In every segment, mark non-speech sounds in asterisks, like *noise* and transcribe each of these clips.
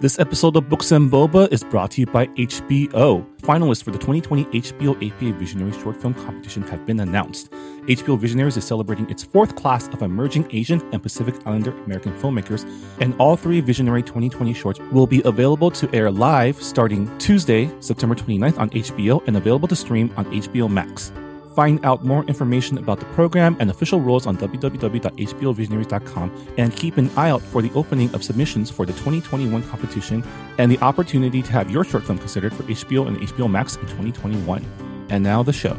This episode of Books and Boba is brought to you by HBO. Finalists for the 2020 HBO APA Visionary Short Film Competition have been announced. HBO Visionaries is celebrating its fourth class of emerging Asian and Pacific Islander American filmmakers, and all three Visionary 2020 shorts will be available to air live starting Tuesday, September 29th on HBO and available to stream on HBO Max. Find out more information about the program and official rules on www.hbovisionaries.com and keep an eye out for the opening of submissions for the 2021 competition and the opportunity to have your short film considered for HBO and HBO Max in 2021. And now the show.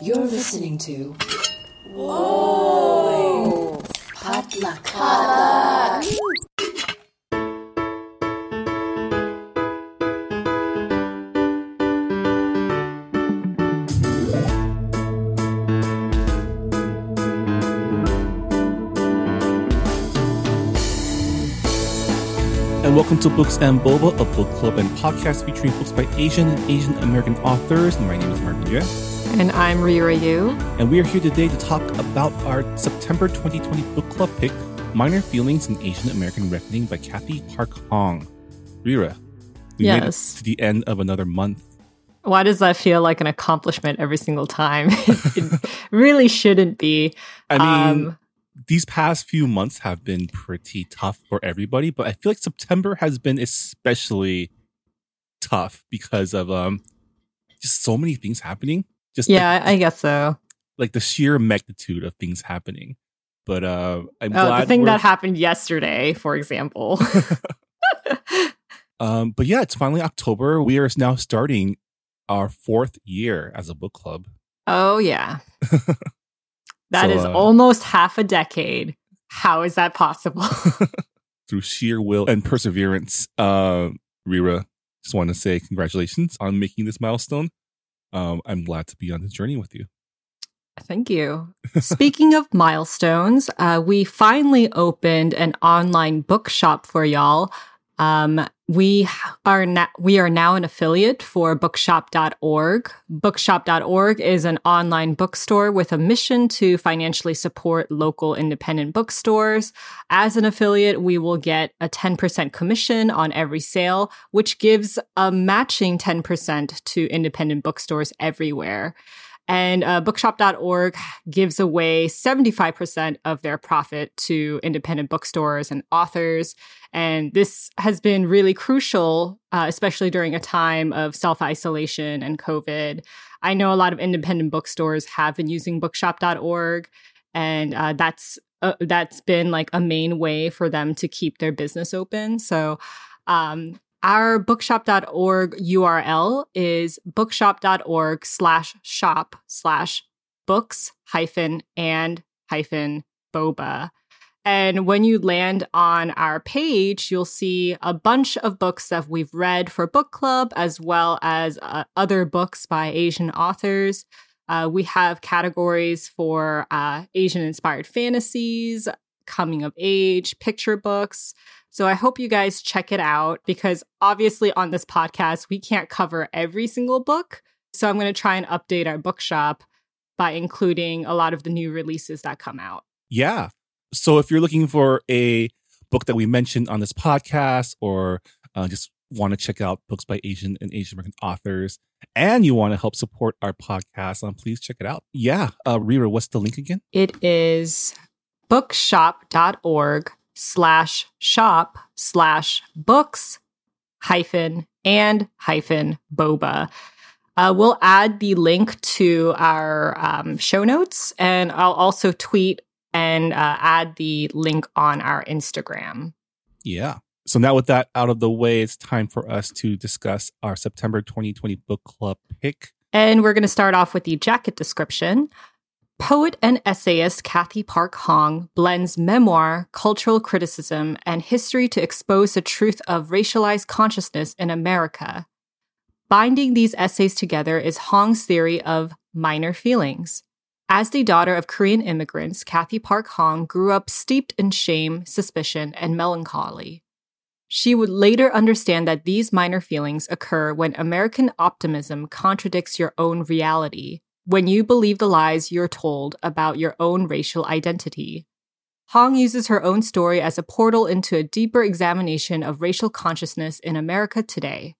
You're listening to Whoa! Potluck. Potluck. And welcome to Books and Boba, a book club and podcast featuring books by Asian and Asian American authors. My name is Marvin Yueh. And I'm Reera Yoo. And we are here today to talk about our September 2020 book club pick, Minor Feelings in Asian American Reckoning by Cathy Park Hong. Reera, we made it Yes. to the end of another month. Why does that feel like an accomplishment every single time? *laughs* it really shouldn't be. I mean, Um, these past few months have been pretty tough for everybody, but I feel like September has been especially tough because of um just so many things happening. Just like- yeah, I guess so. like the sheer magnitude of things happening. But uh I'm Oh, glad the thing that happened yesterday, for example. *laughs* um but yeah, it's finally October. We are now starting our fourth year as a book club. oh, yeah. *laughs* That So, is uh, almost half a decade. How is that possible? *laughs* through sheer will and perseverance. Uh, Reera, just want to say congratulations on making this milestone. Um, I'm glad to be on this journey with you. Thank you. *laughs* Speaking of milestones, uh, we finally opened an online bookshop for y'all. Um, we are na- we are now an affiliate for bookshop.org. Bookshop.org is an online bookstore with a mission to financially support local independent bookstores. As an affiliate, we will get a 10% commission on every sale, which gives a matching 10% to independent bookstores everywhere. And uh, bookshop.org gives away 75% of their profit to independent bookstores and authors. And this has been really crucial, uh, especially during a time of self isolation and COVID. I know a lot of independent bookstores have been using bookshop.org, and uh, that's uh, that's been like a main way for them to keep their business open. So, um, our bookshop.org URL is bookshop.org slash shop slash books hyphen and hyphen boba. And when you land on our page, you'll see a bunch of books that we've read for book club, as well as uh, other books by Asian authors. Uh, we have categories for uh, Asian inspired fantasies, coming of age, picture books. So I hope you guys check it out because obviously on this podcast, we can't cover every single book. So I'm going to try and update our bookshop by including a lot of the new releases that come out. Yeah. So if you're looking for a book that we mentioned on this podcast or uh, just want to check out books by Asian and Asian American authors and you want to help support our podcast, um, please check it out. Yeah. Uh, Reera, what's the link again? It is bookshop.org slash shop slash books hyphen and hyphen boba. Uh, we'll add the link to our um, show notes and I'll also tweet and uh, add the link on our Instagram. Yeah. So now with that out of the way, it's time for us to discuss our September 2020 book club pick. And we're going to start off with the jacket description. Poet and essayist Cathy Park Hong blends memoir, cultural criticism, and history to expose the truth of racialized consciousness in America. Binding these essays together is Hong's theory of minor feelings. As the daughter of Korean immigrants, Cathy Park Hong grew up steeped in shame, suspicion, and melancholy. She would later understand that these minor feelings occur when American optimism contradicts your own reality, when you believe the lies you're told about your own racial identity. Hong uses her own story as a portal into a deeper examination of racial consciousness in America today.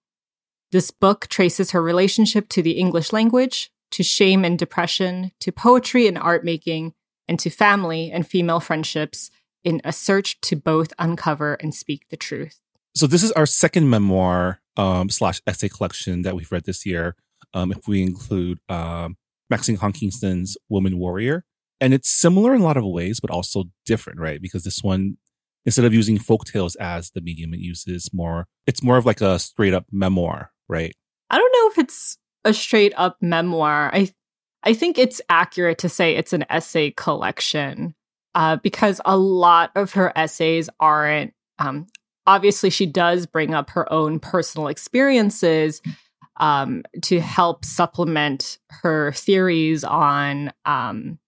This book traces her relationship to the English language, to shame and depression, to poetry and art making, and to family and female friendships in a search to both uncover and speak the truth. So this is our second memoir um, slash essay collection that we've read this year. Um, if we include um, Maxine Hong Kingston's Woman Warrior, and it's similar in a lot of ways, but also different, right? Because this one, instead of using folk tales as the medium, it uses more. It's more of like a straight up memoir, right? I don't know if it's a straight up memoir. I I think it's accurate to say it's an essay collection uh, because a lot of her essays aren't. Um, obviously, she does bring up her own personal experiences um, to help supplement her theories on um,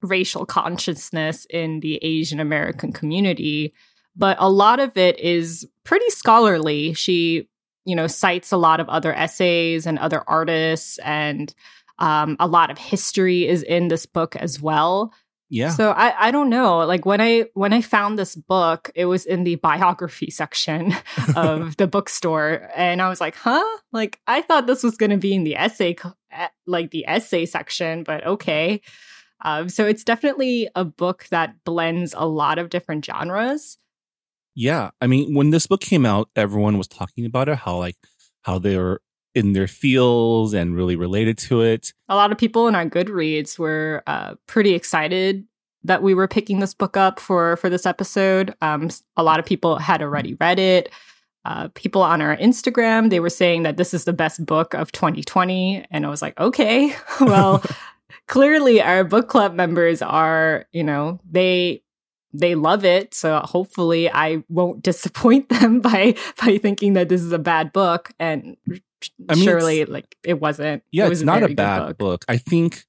racial consciousness in the Asian American community. But a lot of it is pretty scholarly. She, you know, cites a lot of other essays and other artists, and um, a lot of history is in this book as well. Yeah. So I, I don't know. Like when I when I found this book, it was in the biography section *laughs* of the bookstore, and I was like, huh? Like I thought this was going to be in the essay, like the essay section, but okay. Um, so it's definitely a book that blends a lot of different genres. Yeah. I mean, when this book came out, everyone was talking about it, how like how they were in their fields and really related to it. A lot of people in our Goodreads were uh, pretty excited that we were picking this book up for for this episode. Um, a lot of people had already read it. Uh, people on our Instagram they were saying that this is the best book of 2020, and I was like, okay, *laughs* well, *laughs* clearly our book club members are, you know, they they love it. So hopefully I won't *laughs* disappoint them by by thinking that this is a bad book. And I mean, surely like it wasn't. Yeah, it was it's not a bad book. book. I think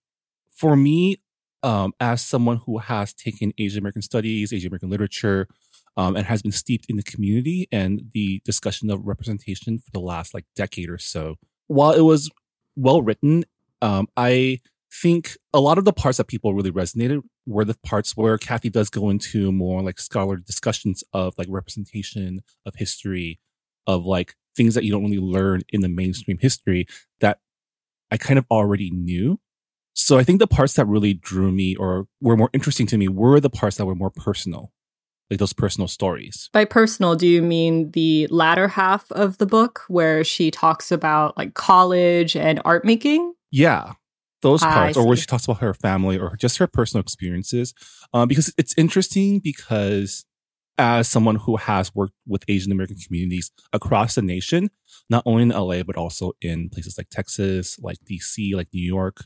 for me, um, as someone who has taken Asian American studies, Asian American literature, um, and has been steeped in the community and the discussion of representation for the last like decade or so, while it was well written, um, I think a lot of the parts that people really resonated were the parts where Cathy does go into more like scholarly discussions of like representation of history, of like things that you don't really learn in the mainstream history that I kind of already knew. So I think the parts that really drew me or were more interesting to me were the parts that were more personal, like those personal stories. By personal, do you mean the latter half of the book where she talks about like college and art making? Yeah, those ah, parts, or where she talks about her family or just her personal experiences. Um, because it's interesting because as someone who has worked with Asian American communities across the nation, not only in LA, but also in places like Texas, like DC, like New York,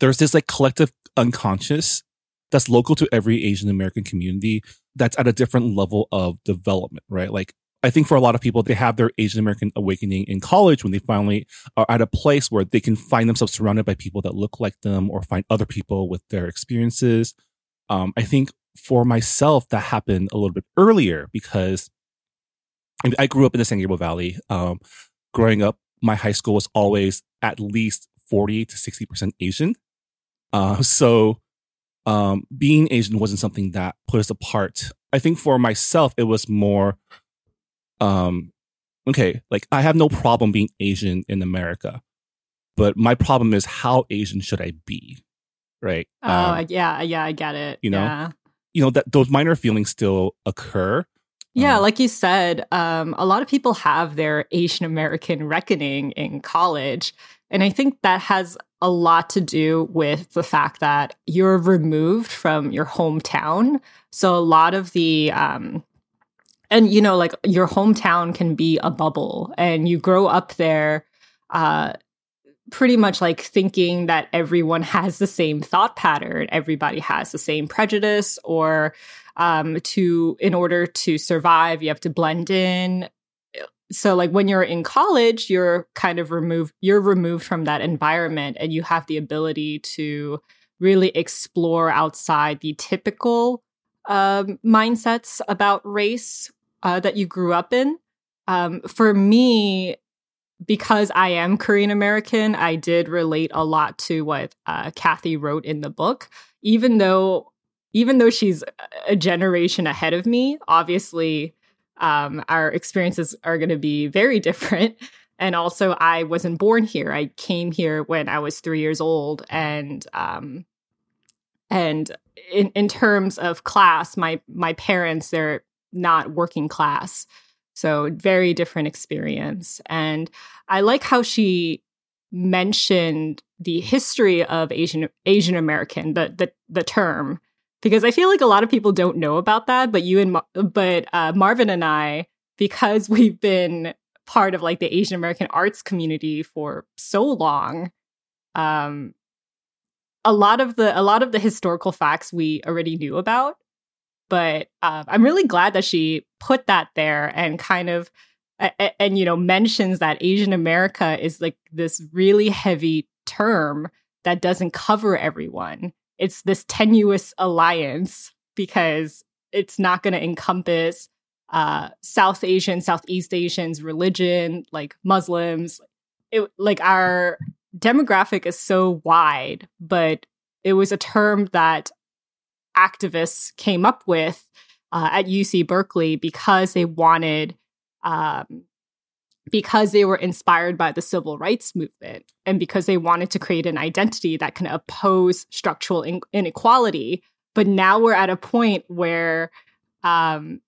there's this like collective unconscious that's local to every Asian American community that's at a different level of development, right? Like I think for a lot of people, they have their Asian American awakening in college when they finally are at a place where they can find themselves surrounded by people that look like them or find other people with their experiences. Um, I think for myself, that happened a little bit earlier because I grew up in the San Gabriel Valley. Um, growing up, my high school was always at least 40 to 60% Asian. Uh, *laughs* so, um, being Asian wasn't something that put us apart. I think for myself, it was more um, okay, like I have no problem being Asian in America, but my problem is how Asian should I be? Right. Oh, um, yeah. Yeah. I get it. You know, yeah. You know, that those minor feelings still occur. Yeah, um, like you said, um, a lot of people have their Asian American reckoning in college. And I think that has a lot to do with the fact that you're removed from your hometown. So a lot of the um, and you know like your hometown can be a bubble and you grow up there uh pretty much like thinking that everyone has the same thought pattern everybody has the same prejudice or um to in order to survive you have to blend in so like when you're in college you're kind of removed you're removed from that environment and you have the ability to really explore outside the typical um, mindsets about race uh, that you grew up in. Um, for me, because I am Korean American, I did relate a lot to what uh, Cathy wrote in the book, even though even though she's a generation ahead of me, obviously um, our experiences are going to be very *laughs* different. And also, I wasn't born here. I came here when I was three years old, and um, and in in terms of class, my my parents they're not working class, so very different experience. And I like how she mentioned the history of Asian Asian American, the the the term, because I feel like a lot of people don't know about that. But you and but uh, Marvin and I, because *laughs* we've been part of like the Asian American arts community for so long, um, a lot of the a lot of the historical facts we already knew about. But uh, I'm really glad that she put that there and kind of and, you know mentions that Asian America is like this really heavy term that doesn't cover everyone. It's this tenuous alliance because it's not going to encompass uh, South Asian, Southeast Asians, religion, like Muslims. It, like our demographic is so wide, but it was a term that activists came up with uh, at UC Berkeley because they wanted, um, because they were inspired by the civil rights movement and because they wanted to create an identity that can oppose structural in- inequality. But now we're at a point where um,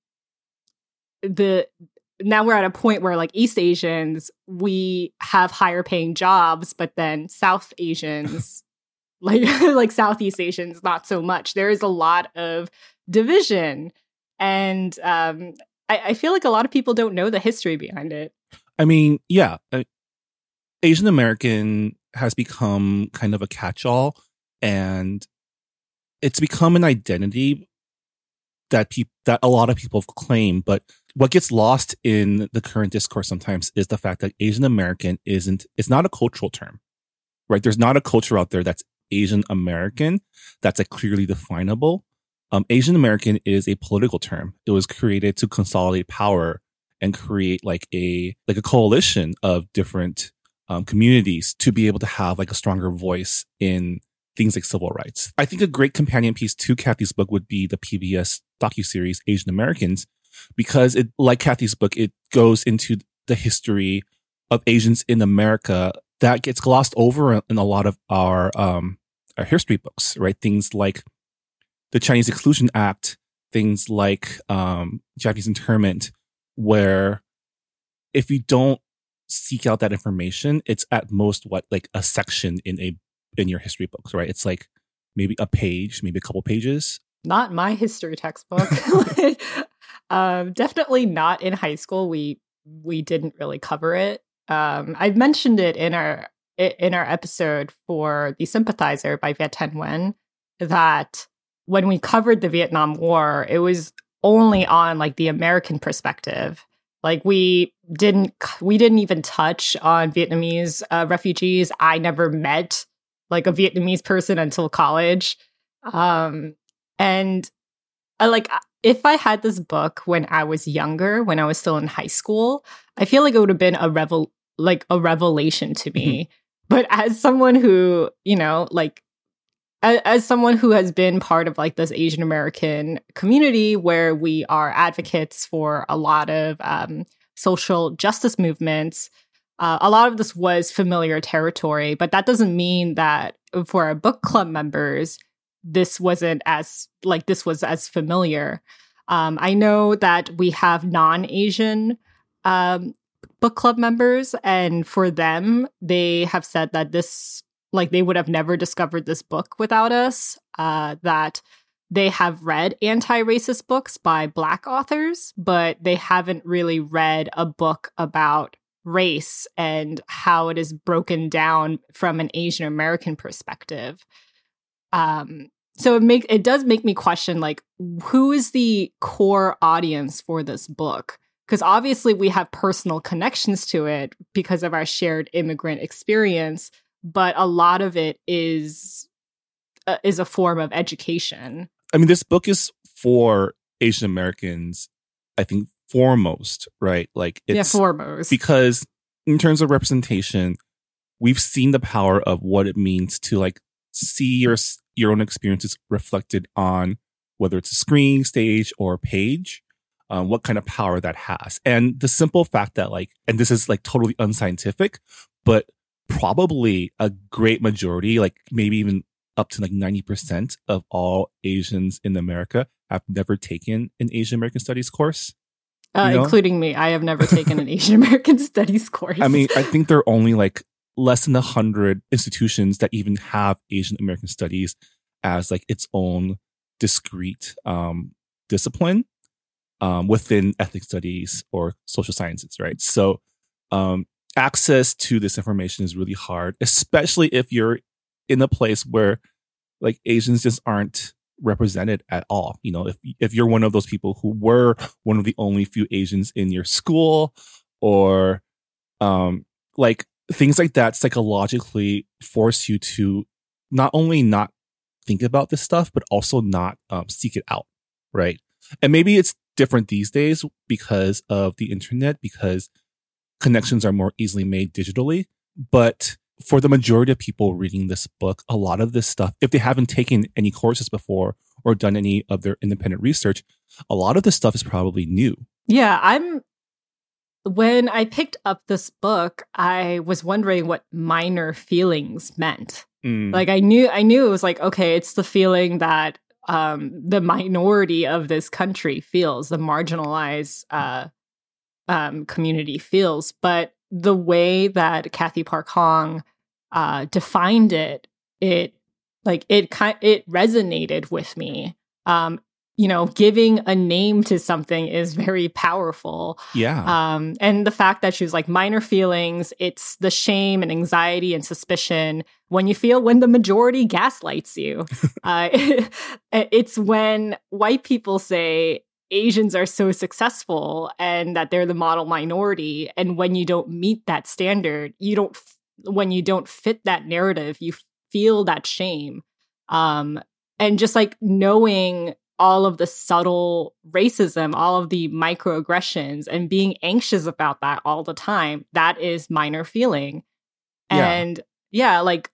the now we're at a point where like East Asians, we have higher paying jobs, but then South *laughs* Asians, like *laughs* like Southeast Asians, not so much. There is a lot of division. And um I, I feel like a lot of people don't know the history behind it. I mean, yeah, uh, Asian American has become kind of a catch all and it's become an identity that people that a lot of people claim but what gets lost in the current discourse sometimes is the fact that asian american isn't it's not a cultural term right there's not a culture out there that's asian american that's like clearly definable um, asian american is a political term it was created to consolidate power and create like a like a coalition of different um, communities to be able to have like a stronger voice in things like civil rights. I think a great companion piece to Cathy's book would be the PBS docuseries Asian Americans, because it, like Cathy's book, it goes into the history of Asians in America that gets glossed over in a lot of our, um, our history books, right? Things like the Chinese Exclusion Act, things like, um, Japanese internment, where if you don't seek out that information, it's at most what, like a section in a in your history books, right? It's like maybe a page, maybe a couple pages. Not my history textbook. *laughs* um, definitely not in high school. We we didn't really cover it. Um, I mentioned it in our in our episode for the Sympathizer by Viet Thanh Nguyen that when we covered the Vietnam War, it was only on like the American perspective. Like we didn't we didn't even touch on Vietnamese uh, refugees. I never met like a Vietnamese person until college. Um, and I like if I had this book when I was younger, when I was still in high school, I feel like it would have been a revel like a revelation to me. Mm-hmm. But as someone who, you know, like as, as someone who has been part of like this Asian American community where we are advocates for a lot of um, social justice movements, uh, a lot of this was familiar territory, but that doesn't mean that for our book club members, this wasn't as like this was as familiar. Um, I know that we have non-Asian um, book club members, and for them, they have said that this like they would have never discovered this book without us. Uh, that they have read anti-racist books by black authors, but they haven't really read a book about race and how it is broken down from an Asian American perspective. Um, so it make it does make me question like who is the core audience for this book? Because obviously we have personal connections to it because of our shared immigrant experience, but a lot of it is uh, is a form of education. I mean, this book is for Asian Americans. I think foremost, right? Like it's yeah, foremost because in terms of representation, we've seen the power of what it means to like see your your own experiences reflected on whether it's a screen, stage, or page, um, what kind of power that has. And the simple fact that like, and this is like totally unscientific, but probably a great majority, like maybe even up to like 90% of all Asians in America have never taken an Asian American studies course. Uh, you know? Including me. I have never taken an *laughs* Asian American studies course. I mean, I think there are only like less than a hundred institutions that even have Asian American studies as like its own discrete um, discipline um, within ethnic studies or social sciences, right? So um, access to this information is really hard, especially if you're in a place where like Asians just aren't represented at all. You know, if if you're one of those people who were one of the only few Asians in your school, or um, like things like that, psychologically force you to not only not think about this stuff, but also not um, seek it out, right? And maybe it's different these days because of the internet, because connections are more easily made digitally. But for the majority of people reading this book, a lot of this stuff, if they haven't taken any courses before or done any of their independent research, a lot of this stuff is probably new. Yeah, I'm. When I picked up this book, I was wondering what minor feelings meant. Mm. Like I knew, I knew it was like, okay, it's the feeling that um, the minority of this country feels, the marginalized uh, um, community feels, but the way that Cathy Park Hong uh, defined it, it like it it resonated with me. Um, you know, giving a name to something is very powerful. Yeah. Um, and the fact that she was like minor feelings, it's the shame and anxiety and suspicion when you feel when the majority gaslights you. *laughs* uh, *laughs* it's when white people say Asians are so successful and that they're the model minority. And when you don't meet that standard, you don't, when you don't fit that narrative, you feel that shame. Um, and just like knowing all of the subtle racism, all of the microaggressions, and being anxious about that all the time, that is minor feeling. Yeah. And yeah, like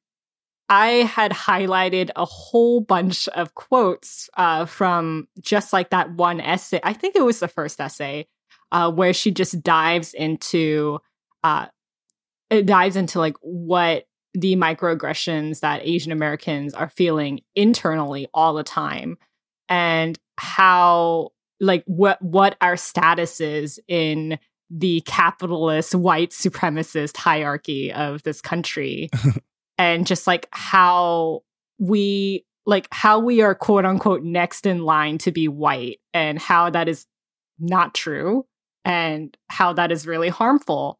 I had highlighted a whole bunch of quotes uh, from just like that one essay. I think it was the first essay uh, where she just dives into uh, it dives into like what the microaggressions that Asian Americans are feeling internally all the time and how like what what our status is in the capitalist white supremacist hierarchy of this country *laughs* and just like how we like how we are quote unquote next in line to be white and how that is not true and how that is really harmful.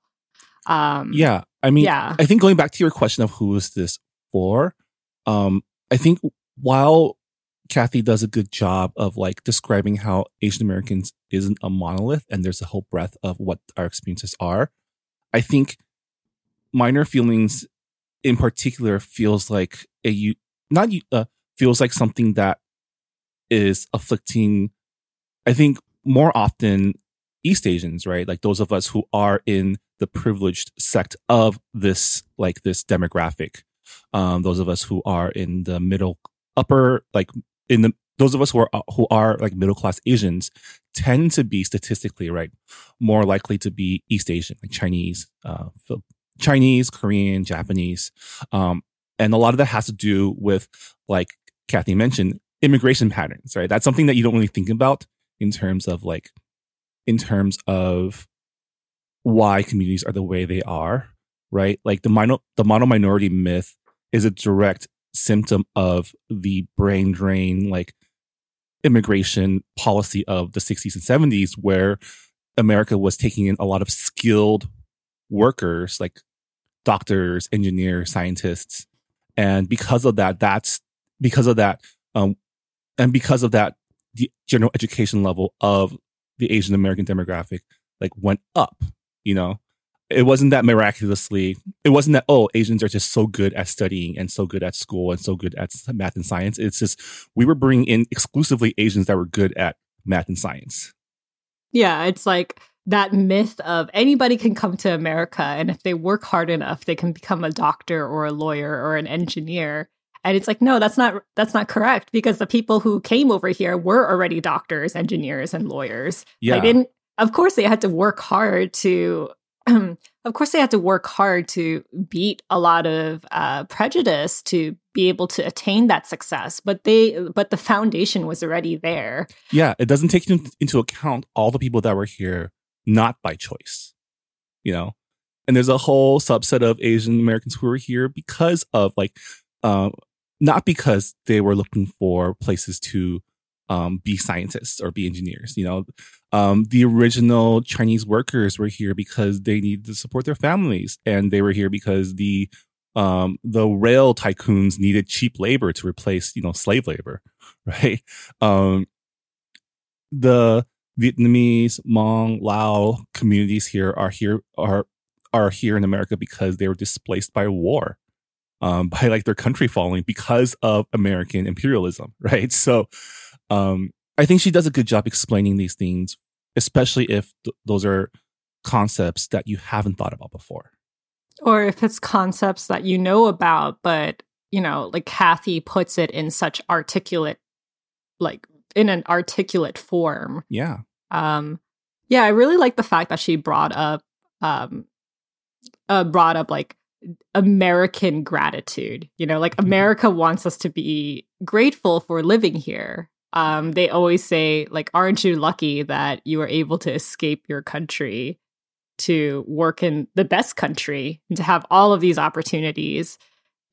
Um yeah i mean yeah. I think going back to your question of who is this for um i think while cathy does a good job of like describing how asian americans isn't a monolith and there's a whole breadth of what our experiences are. I think minor feelings in particular feels like a you not uh, feels like something that is afflicting i think more often east asians right? Like those of us who are in the privileged sect of this like this demographic. Um those of us who are in the middle upper like in the those of us who are who are like middle class asians tend to be statistically right more likely to be east asian like chinese uh Chinese, Korean, Japanese. Um, and a lot of that has to do with, like Cathy mentioned, immigration patterns, right? That's something that you don't really think about in terms of like, in terms of why communities are the way they are, right? Like the minor, the mono minority myth is a direct symptom of the brain drain, like immigration policy of the 60s and 70s, where America was taking in a lot of skilled workers like doctors, engineers, scientists. And because of that, that's because of that, um, and because of that, the general education level of the Asian American demographic like went up, you know? It wasn't that miraculously, it wasn't that, oh, Asians are just so good at studying and so good at school and so good at math and science. It's just, we were bringing in exclusively Asians that were good at math and science. Yeah, it's like that myth of anybody can come to America and if they work hard enough, they can become a doctor or a lawyer or an engineer. And it's like, no, that's not that's not correct because the people who came over here were already doctors, engineers, and lawyers. Yeah. They didn't of course they had to work hard to *clears throat* of course they had to work hard to beat a lot of uh, prejudice to be able to attain that success but they but the foundation was already there Yeah, it doesn't take into account all the people that were here not by choice, you know. And there's a whole subset of Asian Americans who were here because of like, um, not because they were looking for places to um, be scientists or be engineers. You know, um, the original Chinese workers were here because they needed to support their families, and they were here because the um, the rail tycoons needed cheap labor to replace, you know, slave labor, *laughs* right? Um, the Vietnamese, Hmong, Lao communities here are here are are here in America because they were displaced by war, um, *laughs* by like their country falling because of American imperialism, *laughs* right? So, um, I think she does a good job explaining these things, especially if th- those are concepts that you haven't thought about before. or if it's concepts that you know about but you know like cathy puts it in such articulate like in an articulate form. Yeah, um yeah i really like the fact that she brought up um uh brought up like american gratitude you know like america wants us to be grateful for living here um they always say like aren't you lucky that you were able to escape your country to work in the best country and to have all of these opportunities?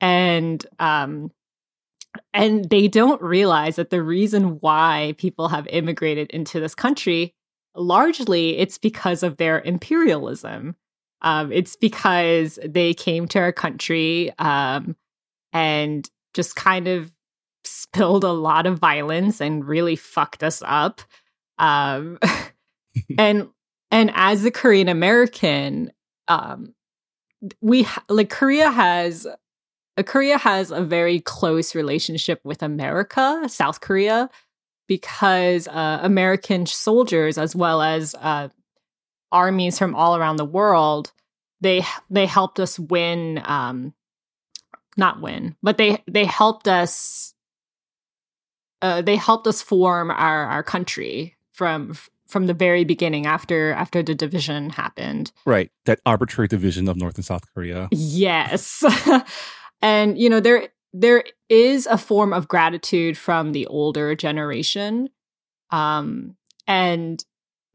And um and they don't realize that the reason why people have immigrated into this country largely it's because of their imperialism. Um it's because they came to our country um and just kind of spilled a lot of violence and really fucked us up. Um *laughs* and and as a korean american um we like korea has korea has a very close relationship with america south korea because uh, american soldiers as well as uh, armies from all around the world they they helped us win um not win but they they helped us uh, they helped us form our our country from from the very beginning after after the division happened right. That arbitrary division of North and South Korea. Yes. *laughs* and you know there there is a form of gratitude from the older generation. Um and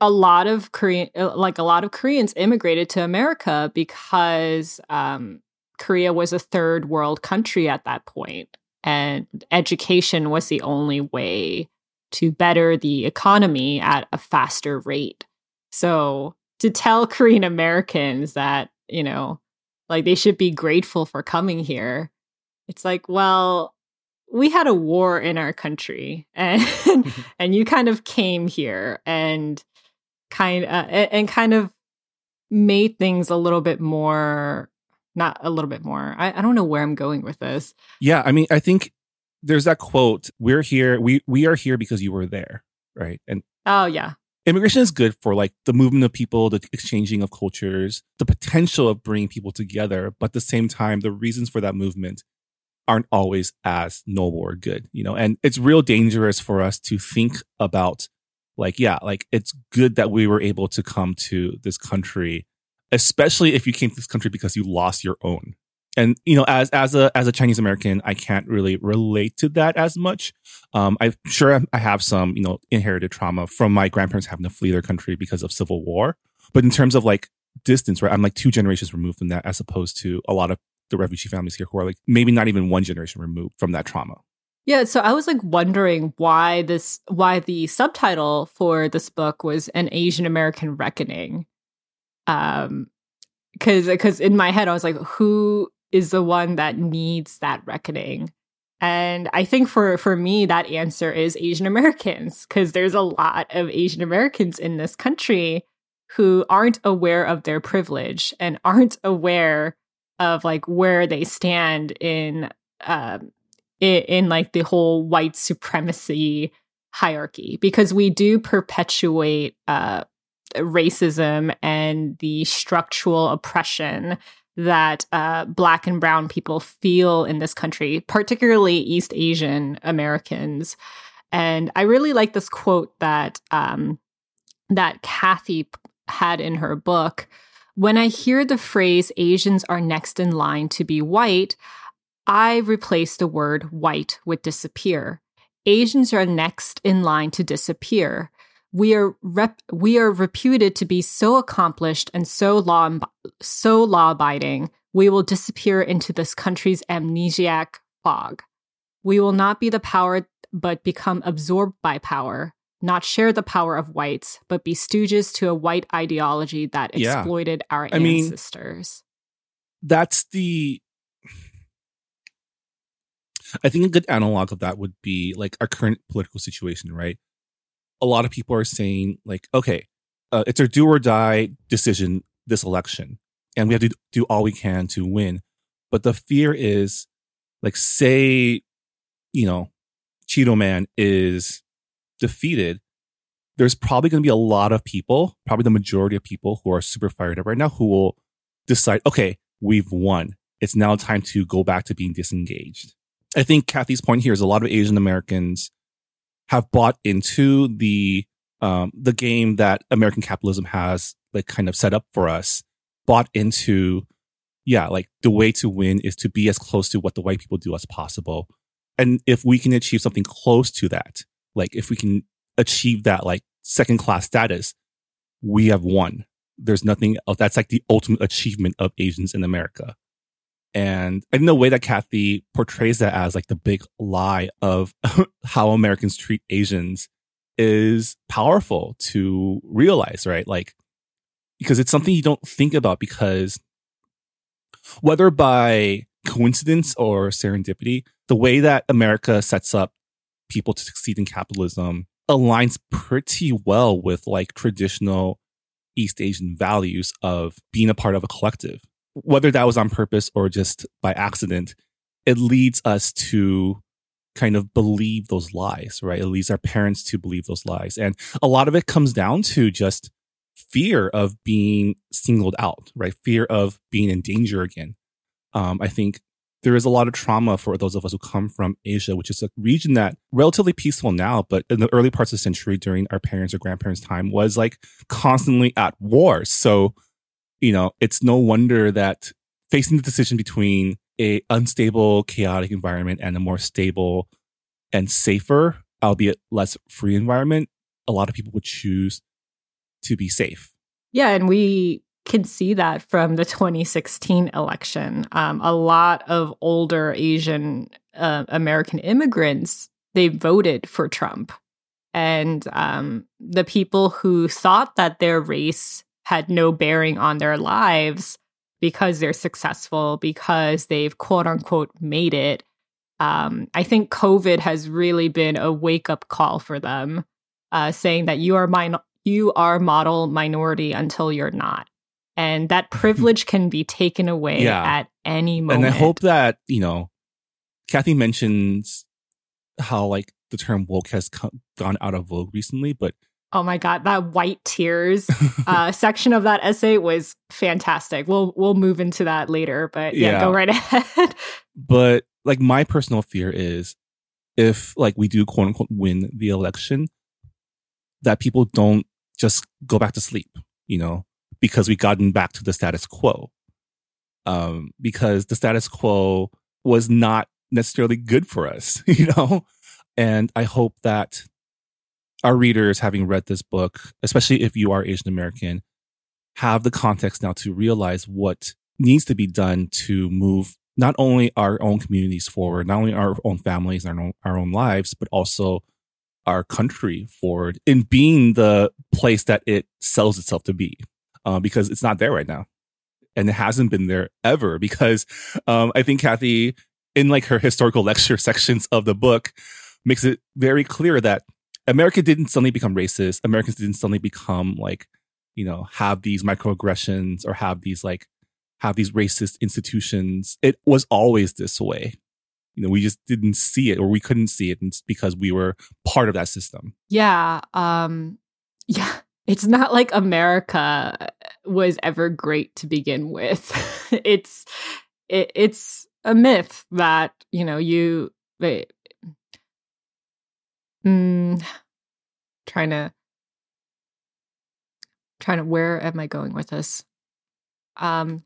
a lot of Korean like a lot of Koreans immigrated to America because um Korea was a third world country at that point and education was the only way to better the economy at a faster rate. So to tell *laughs* Korean Americans that, you know, like they should be grateful for coming here. It's like, well, we had a war in our country *laughs* and and you kind of came here and kind uh, and, and kind of made things a little bit more not a little bit more. I, I don't know where I'm going with this. Yeah, I mean, I think there's that quote: "We're here. We we are here because you were there." Right, and Oh yeah. immigration is good for like the movement of people, the exchanging of cultures, the potential of bringing people together. But at the same time, the reasons for that movement aren't always as noble or good, you know, and it's real dangerous for us to think about like, yeah, like it's good that we were able to come to this country, especially if you came to this country because you lost your own. And you know, as as a as a Chinese American, I can't really relate to that as much. Um, I'm sure I have some, you know, inherited trauma from my grandparents having to flee their country because of civil war. But in terms of like distance, right, I'm like two generations removed from that, as opposed to a lot of the refugee families here who are like maybe not even one generation removed from that trauma. Yeah, so I was like wondering why this why the subtitle for this book was an Asian American reckoning. Um cuz cuz in my head I was like who is the one that needs that reckoning? And I think for for me that answer is Asian Americans cuz there's a lot of Asian Americans in this country who aren't aware of their privilege and aren't aware of like where they stand in um in, in like the whole white supremacy hierarchy because we do perpetuate uh, racism and the structural oppression that uh, Black and Brown people feel in this country, particularly East Asian Americans. And I really like this quote that um, that Cathy had in her book. When I hear the phrase Asians are next in line to be white, I replace the word white with disappear. Asians are next in line to disappear. We are rep- we are reputed to be so accomplished and so law so law abiding. We will disappear into this country's amnesiac fog. We will not be the power, but become absorbed by power. Not share the power of whites, but be stooges to a white ideology that Yeah. exploited our I mean- ancestors. that's the I think a good analog of that would be like our current political situation, right? A lot of people are saying like, okay, uh, it's a do or die decision this election, and we have to do all we can to win. But the fear is, like, say, you know, Cheeto Man is defeated. There's probably going to be a lot of people, probably the majority of people who are super fired up right now, who will decide, okay, we've won. It's now time to go back to being disengaged. I think Cathy's point here is a lot of Asian Americans have bought into the um, the game that American capitalism has like kind of set up for us. Bought into, yeah, like the way to win is to be as close to what the white people do as possible. And if we can achieve something close to that, like if we can achieve that like second class status, we have won. There's nothing else. That's like the ultimate achievement of Asians in America. And I think the way that Cathy portrays that as like the big lie of *laughs* how Americans treat Asians is powerful to realize, right? Like, because it's something you don't think about because whether by coincidence or serendipity, the way that America sets up people to succeed in capitalism aligns pretty well with like traditional East Asian values of being a part of a collective. Whether that was on purpose or just by accident, it leads us to kind of believe those lies, right? It leads our parents to believe those lies. And a lot of it comes down to just fear of being singled out, right? Fear of being in danger again. Um, I think there is a lot of trauma for those of us who come from Asia, which is a region that relatively peaceful now, but in the early parts of the century during our parents' or grandparents' time was like constantly at war. So, you know, it's no wonder that facing the decision between a unstable, chaotic environment and a more stable and safer, albeit less free environment, a lot of people would choose to be safe. Yeah, and we can see that from the 2016 election. Um, a lot of older Asian uh, American immigrants they voted for Trump, and um, the people who thought that their race had no bearing on their lives because they're successful, because they've quote unquote made it. Um, I think COVID has really been a wake up call for them, uh, saying that you are min- you are model minority until you're not and that privilege can be taken away Yeah. at any moment. And I hope that, you know, Cathy mentions how like the term woke has co- gone out of vogue recently, but oh my god, that white tears *laughs* uh, section of that essay was fantastic. We'll we'll move into that later, but yeah, Yeah. go right *laughs* ahead. but like my personal fear is if like we do quote unquote win the election, that people don't just go back to sleep, you know, because we've gotten back to the status quo. Um, because the status quo was not necessarily good for us, *laughs* you know? And I hope that our readers, having read this book, especially if you are Asian American, have the context now to realize what needs to be done to move not only our own communities forward, not only our own families our own, our own lives, but also our country forward in being the place that it sells itself to be, uh, because it's not there right now. And it hasn't been there ever *laughs* because, um, I think Cathy, in like her historical *laughs* lecture sections of the book, makes it very clear that America didn't suddenly become racist. Americans didn't suddenly become like, you know, have these microaggressions or have these like, have these racist institutions. It was always this way. You know, we just didn't see it or we couldn't see it because we were part of that system. yeah, um, yeah. It's not like America was ever great to begin with. *laughs* it's it, it's a myth that you know you. It, mm, *sighs* trying to trying to where am I going with this? Um,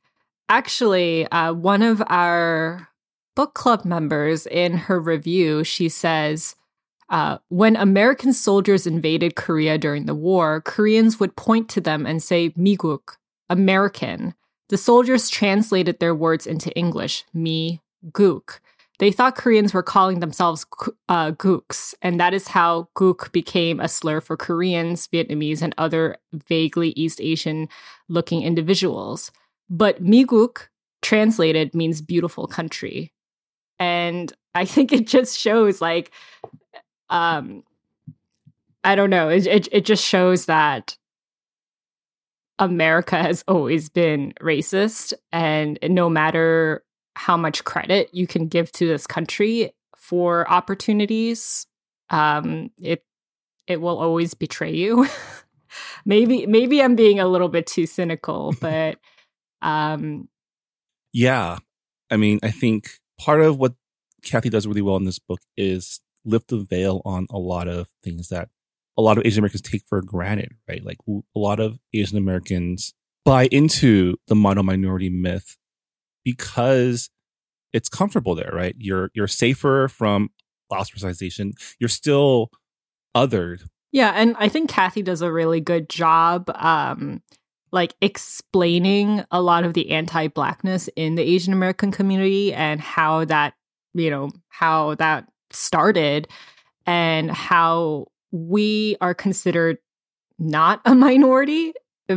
actually, uh, one of our book club members in her review, she says. Uh, when American soldiers invaded Korea during the war, Koreans would point to them and say "Miguk," American. The soldiers translated their words into English, "mi guk." They thought Koreans were calling themselves uh, gooks, and that is how gook became a slur for Koreans, Vietnamese, and other vaguely East Asian looking individuals. But Miguk, translated, means beautiful country. And I think it just shows, like, um, I don't know, it, it, it just shows that America has always been racist, and no matter how much credit you can give to this country for opportunities, um, it it will always betray you. *laughs* maybe maybe I'm being a little bit too cynical, *laughs* but um, yeah, I mean, I think part of what Cathy does really well in this book is lift the veil on a lot of things that a lot of Asian Americans take for granted, right? Like a lot of Asian Americans buy into the model minority myth because it's comfortable there, right? You're you're safer from ostracization. You're still othered. Yeah, and I think Cathy does a really good job um like explaining a lot of the anti-blackness in the Asian American community and how that, you know, how that started and how we are considered not a minority.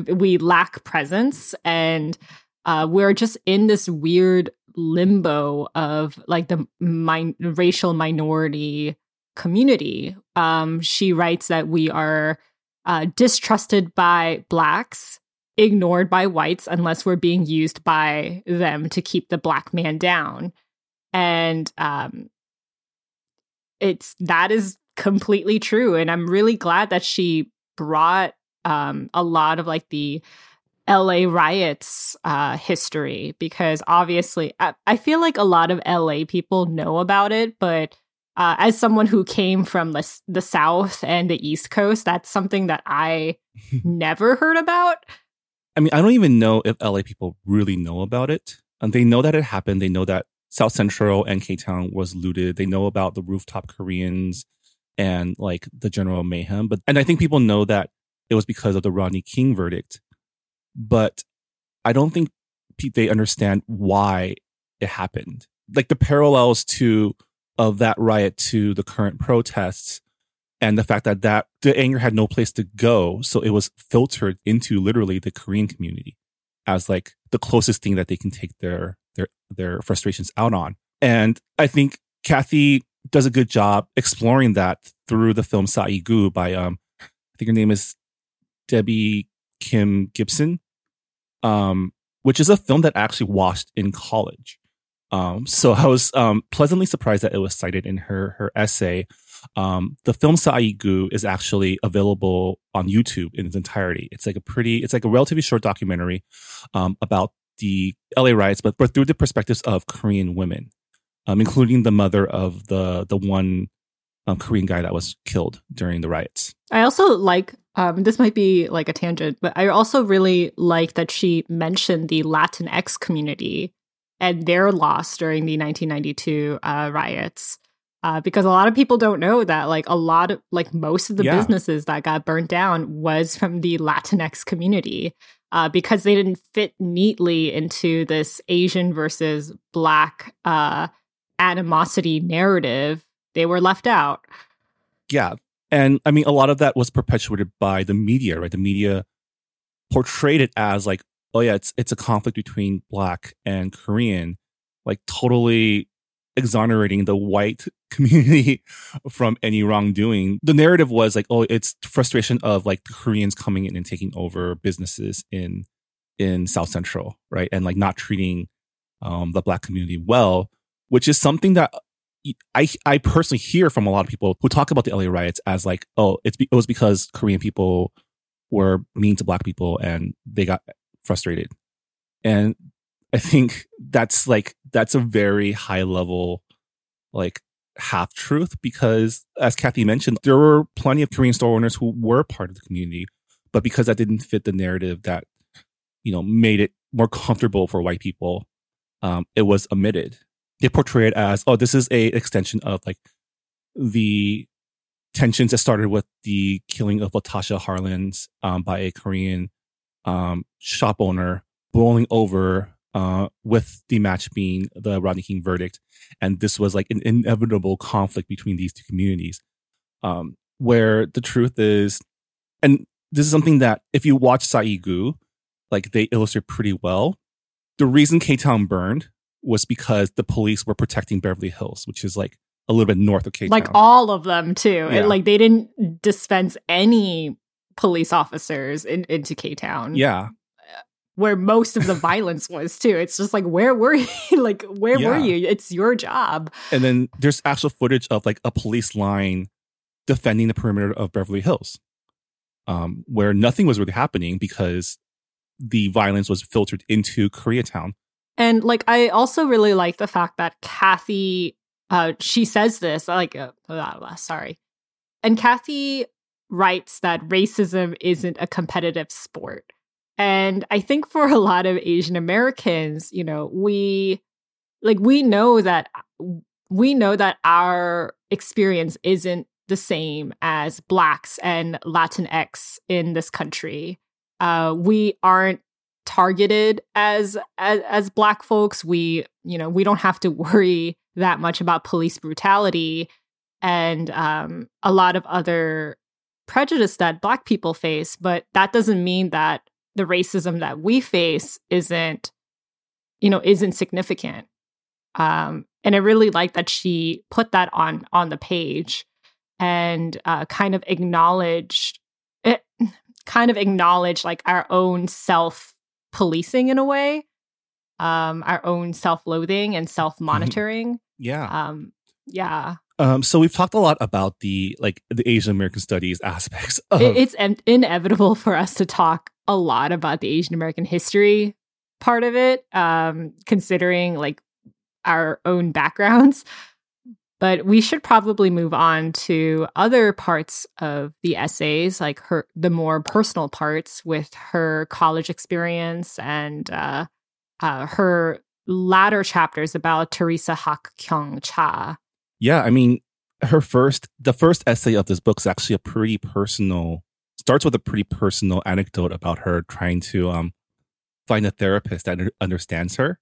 We lack presence and uh, we're just in this weird limbo of like the min- racial minority community. Um, she writes that we are uh, distrusted by blacks, ignored by whites unless we're being used by them to keep the black man down. And um, it's that is completely true. And I'm really glad that she brought um, a lot of like the LA riots uh, history because obviously I, I, feel like a lot of LA people know about it, but uh, as someone who came from the, the South and the East Coast, that's something that I *laughs* never heard about. I mean, I don't even know if LA people really know about it. And they know that it happened. They know that South Central and K Town was looted. They know about the rooftop Koreans and like the general mayhem. But and I think people know that it was because of the Rodney King verdict but I don't think they understand why it happened. Like the parallels to of that riot to the current protests and the fact that that the anger had no place to go, so it was filtered into literally the Korean community as like the closest thing that they can take their their their frustrations out on. And I think Cathy does a good job exploring that through the film Sa-i-gu by um I think her name is Debbie Kim Gibson, um, which is a film that I actually watched in college. Um, so I was um, pleasantly surprised that it was cited in her her essay. Um, the film Sa-i-gu is actually available on YouTube in its entirety. It's like a pretty, it's like a relatively short documentary um, about the LA riots, but, but through the perspectives of Korean women, um, including the mother of the the one um, Korean guy that was killed during the riots. I also like um, this might be like a tangent, but I also really like that she mentioned the Latinx community and their loss during the 1992 uh, riots. Uh, because a lot of people don't know that, like a lot of, like most of the yeah. businesses that got burnt down was from the Latinx community, uh, because they didn't fit neatly into this Asian versus Black uh, animosity narrative. They were left out. Yeah, and I mean, a lot of that was perpetuated by the media, right? The media portrayed it as like, oh yeah, it's it's a conflict between black and Korean, like totally exonerating the white *laughs* community from any wrongdoing. The narrative was like, oh, it's frustration of like the Koreans coming in and taking over businesses in in South Central, right? And like not treating um, the black community well, which is something that I I personally hear from a lot of people who talk about the LA riots as like, oh, it's it was because Korean people were mean to black people and they got frustrated. And I think that's like, that's a very high level, like half truth because as Cathy mentioned, there were plenty of Korean store owners who were part of the community, but because that didn't fit the narrative that, you know, made it more comfortable for white people, um, it was omitted. They portray it as, oh, this is a extension of like the tensions that started with the killing of Latasha Harlins um, by a Korean um, shop owner blowing over uh, with the match being the Rodney King verdict. And this was like an inevitable conflict between these two communities. Um, where the truth is, and this is something that if you watch Sa-I-Gu, like they illustrate pretty well. The reason K Town burned was because the police were protecting Beverly Hills, which is like a little bit north of K Town. Like all of them too. Yeah. Like they didn't dispense any police officers in, into K Town. Yeah. Where most of the *laughs* violence was too. It's just like where were you? *laughs* like where were you? It's your job. And then there's actual footage of like a police line defending the perimeter of Beverly Hills, um, where nothing was really happening because the violence was filtered into Koreatown. And like I also really like the fact that Cathy uh she says this like uh, sorry. And Cathy writes that racism isn't a competitive sport. And I think for a lot of Asian Americans, you know, we like we know that we know that our experience isn't the same as blacks and latinx in this country uh, we aren't targeted as, as as black folks. We you know we don't have to *laughs* worry that much about police brutality and um, a lot of other prejudice that black people face but that doesn't mean that the racism that we face isn't you know isn't significant. Um, and i really like that she put that on on the page and uh, kind of acknowledged it kind of acknowledge like our own self policing in a way um our own self-loathing and self-monitoring. Yeah. um yeah. Um, so we've talked a lot about the like the Asian American studies *laughs* aspects of It- it's in- inevitable for us to talk a lot about the asian american history part of it um considering like our own backgrounds but we should probably move on to other parts of the essays like her the more personal parts with her college experience and uh, uh, her latter chapters about theresa hak kyung cha yeah, I mean, her first, the first essay of this book is actually a pretty personal, starts with a pretty personal anecdote about her trying to um find a therapist that understands her.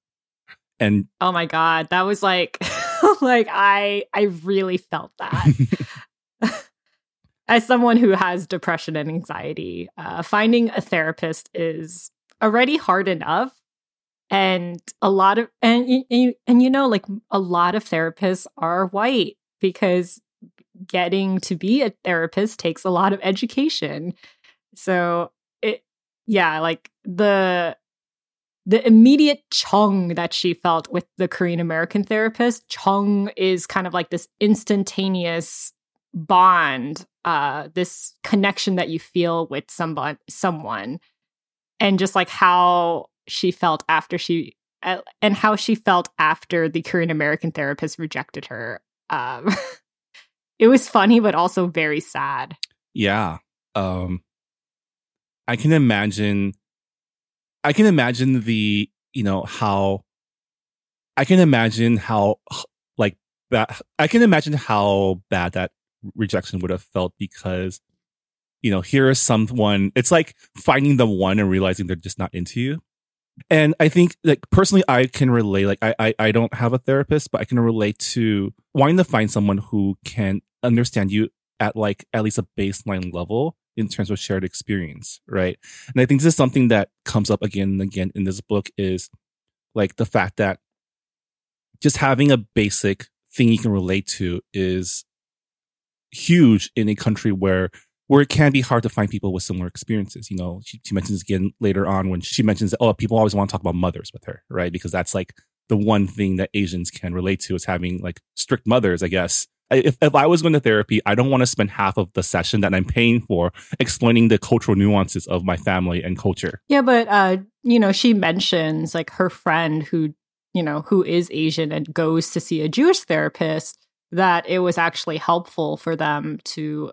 And Oh my god, that was like *laughs* *laughs* like I I really felt that. *laughs* As someone who has depression and anxiety, uh, finding a therapist is already hard enough, and a lot of and and and you know like a lot of therapists are white because getting to be a therapist takes a lot of education. So it yeah, like the the immediate chung that she felt with the Korean American therapist, chung is kind of like this instantaneous bond, uh, this connection that you feel with someone, someone, and just like how she felt after she, uh, and how she felt after the Korean American therapist rejected her. Um, *laughs* it was funny, but also very sad. yeah, um, I can imagine, I can imagine the, you know, how, I can imagine how, like, that, I can imagine how bad that rejection would have felt because you know here is someone it's like finding the one and realizing they're just not into you. And i think like personally i can relate like I, I i don't have a therapist but i can relate to wanting to find someone who can understand you at like at least a baseline level in terms of shared experience right and i think this is something that comes up again and again in this book is like the fact that just having a basic thing you can relate to is huge in a country where where it can be hard to find people with similar experiences. You know, she, she mentions again later on when she mentions that, oh, people always want to talk about mothers with her, right? Because that's like the one thing that Asians can relate to is having like strict mothers, I guess. If, if I was going to therapy, I don't want to spend half of the session that I'm paying for explaining the cultural nuances of my family and culture. Yeah, but uh, you know, she mentions like her friend who, you know, who is Asian and goes to see a Jewish therapist that it was actually helpful for them to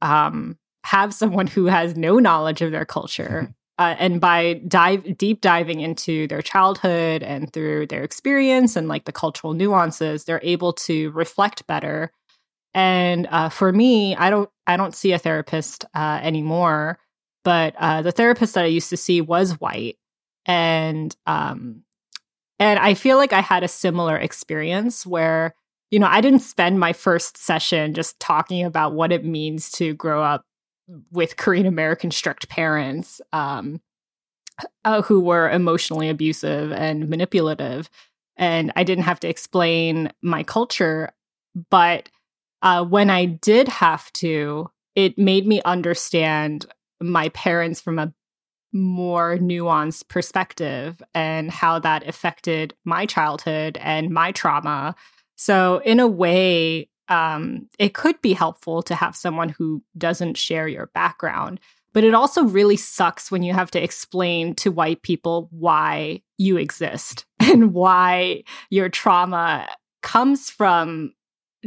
um have someone who has no knowledge of their culture *laughs* uh, and by dive deep diving into their childhood and through their experience and like the cultural nuances they're able to reflect better. And uh, for me i don't i don't see a therapist uh, anymore but uh, the therapist that i used to see was white. And um and i feel like i had a similar experience where you know i didn't spend my first session just talking about what it means to grow up with Korean American strict parents um, uh, who were emotionally abusive and manipulative. And I didn't have to explain my culture. But uh, when I did have to, it made me understand my parents from a more nuanced perspective and how that affected my childhood and my trauma. So, in a way, um, it could be helpful to have someone who doesn't share your background. But it also really sucks when you have to explain to white people why you exist *laughs* and why your trauma comes from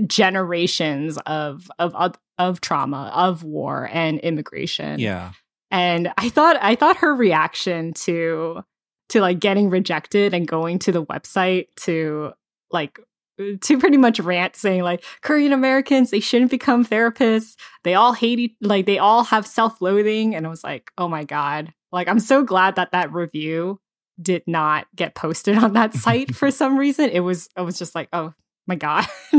generations of of of trauma, of war and immigration. Yeah. And I thought I thought her reaction to to like getting rejected and going to the website to like *laughs* to pretty much rant saying like Korean Americans they shouldn't become therapists. They all hate each, like they all have self-loathing and I was like, "Oh my god." Like I'm so glad that that review did not get posted on that site for *laughs* some reason. It was I was just like, "Oh my god." *laughs*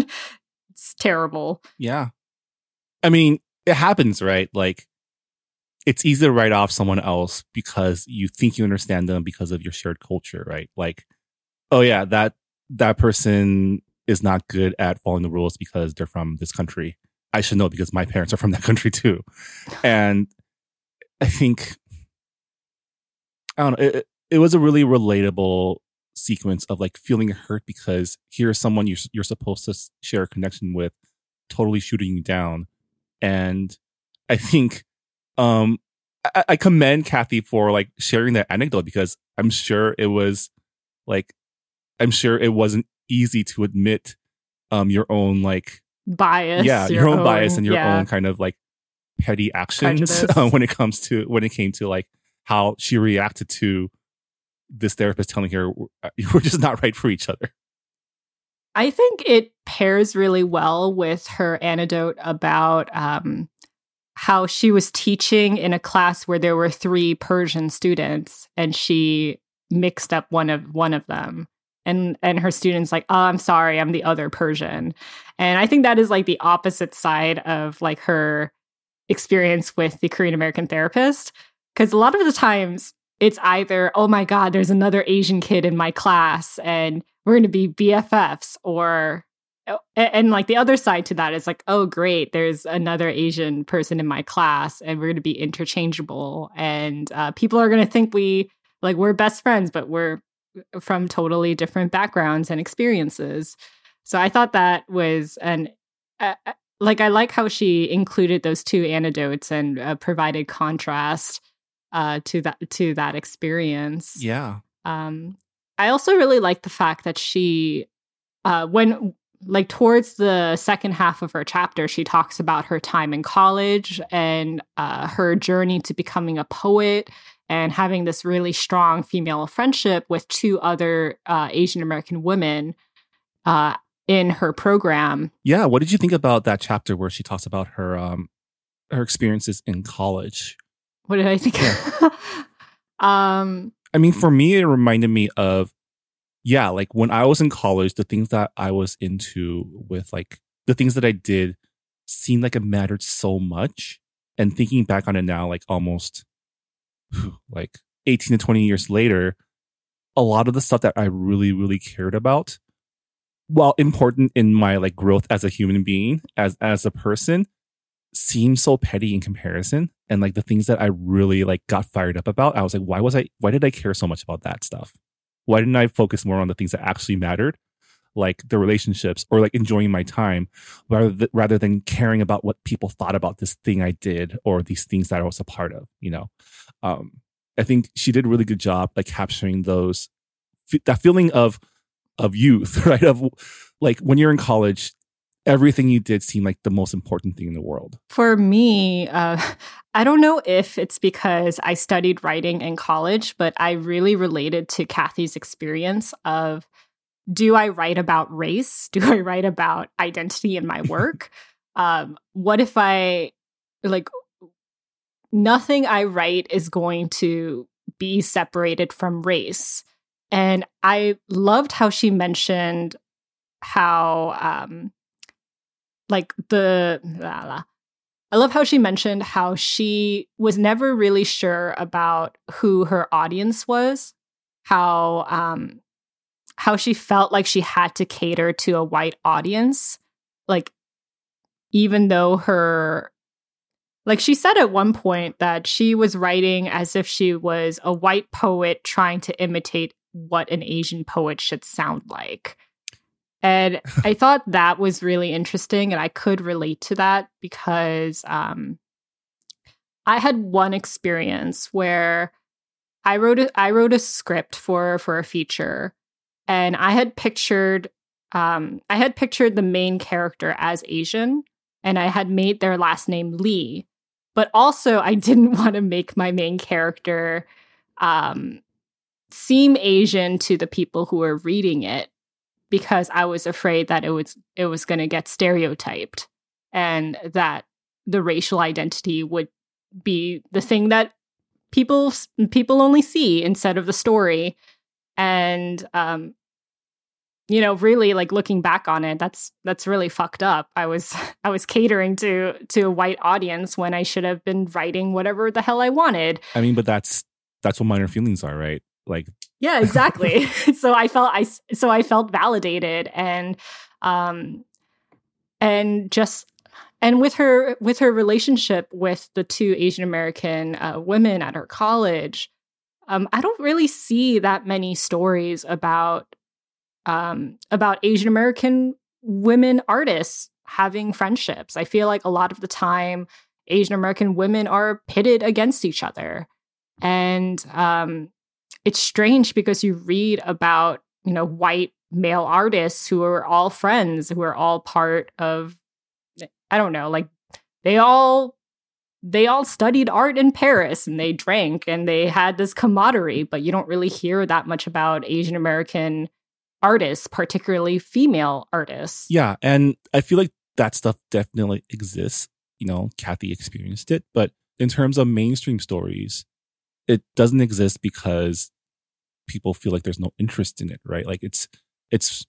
it's terrible. Yeah. I mean, it happens, right? Like it's easy to write off someone else because you think you understand them because of your shared culture, right? Like, oh yeah, that that person is not good at following the rules because they're from this country. I should know because my parents are from that country too. And I think, I don't know, it, it was a really relatable sequence of like feeling hurt because here's someone you're, you're supposed to share a connection with totally shooting you down. And I think, um, I, I commend Cathy for like sharing that anecdote because I'm sure it was like, I'm sure it wasn't easy to admit um your own like bias. Yeah, your, your own, own, bias and your yeah. own kind of like petty actions *laughs* uh, when it comes to when it came to like how she reacted to this therapist telling her uh, *laughs* we're just not right for each other. I think it pairs really well with her anecdote about um, how she was teaching in a class where there were three Persian students, and she mixed up one of one of them and and her students like oh i'm sorry i'm the other persian. And i think that is like the opposite side of like her experience with the korean american therapist because a lot of the times it's either oh my god there's another asian kid in my class and we're going to be bffs or and, and like the other side to that is like oh great there's another asian person in my class and we're going to be interchangeable and uh, people are going to think we like we're best friends but we're from totally different backgrounds and experiences. So I thought that was an uh, like I like how she included those two anecdotes and uh, provided contrast uh, to that to that experience. Yeah. Um, I also really like the fact that she, uh, when like towards the second half of her chapter, she talks about her time in college and uh, her journey to becoming a poet and having this really strong female friendship with two other uh, Asian American women uh, in her program. Yeah, what did you think about that chapter where she talks about her um, her experiences in college? What did I think? Yeah. *laughs* um, I mean, for me, it reminded me of yeah, like when I was in college, the things that I was into with like the things that I did seemed like it mattered so much. And thinking back on it now, like almost *sighs* like 18 to 20 years later, a lot of the stuff that I really, really cared about, while important in my like growth as a human being, as as a person, seems so petty in comparison. And like the things that I really like got fired up about, I was like, why was I why did I care so much about that stuff? Why didn't I focus more on the things that actually mattered? Like the relationships or like enjoying my time rather th- rather than caring about what people thought about this thing I did or these things that I was a part of, you know. Um I think she did a really good job like capturing those that feeling of of youth, *laughs* right? Of like when you're in college, everything you did seemed like the most important thing in the world. For me, uh, *laughs* I don't know if it's because I studied writing in college, but I really related to Cathy's experience of do I write about race? Do I write about identity in my work? *laughs* um, what if I like nothing I write is going to be separated from race? And I loved how she mentioned how um like the blah, blah. I love how she mentioned how she was never really sure about who her audience was, how um how she felt like she had to cater to a white audience, like even though her like she said at one point that she was writing as if she was a white poet trying to imitate what an Asian poet should sound like. And *laughs* I thought that was really interesting, and I could relate to that because um, I had one experience where I wrote a, I wrote a script for for a feature, and I had pictured um, I had pictured the main character as Asian, and I had made their last name Lee, but also I didn't *laughs* want to make my main character um, seem Asian to the people who were reading it because I was afraid that it was it was going to get stereotyped and that the racial identity would be the thing that people people only see instead of the story and um you know really like looking back on it that's that's really fucked up. I was *laughs* i was catering to to a white audience when i should have been writing whatever the hell i wanted. I mean but that's that's what minor feelings are right? Like yeah exactly. *laughs* So i felt i so i felt validated and um and just and with her with her relationship with the two asian american uh, women at her college um i don't really see that many stories about um about asian american women artists having friendships. I feel like a lot of the time asian american women are pitted against each other. And um it's strange because you read about, you know, white male artists who are all friends, who are all part of I don't know, like they all they all studied art in Paris and they drank and they had this camaraderie, but you don't really hear that much about Asian American artists, particularly female artists. Yeah, and I feel like that stuff definitely exists. You know, Cathy experienced it, but in terms of mainstream stories, it doesn't exist because people feel like there's no interest in it, right? Like it's it's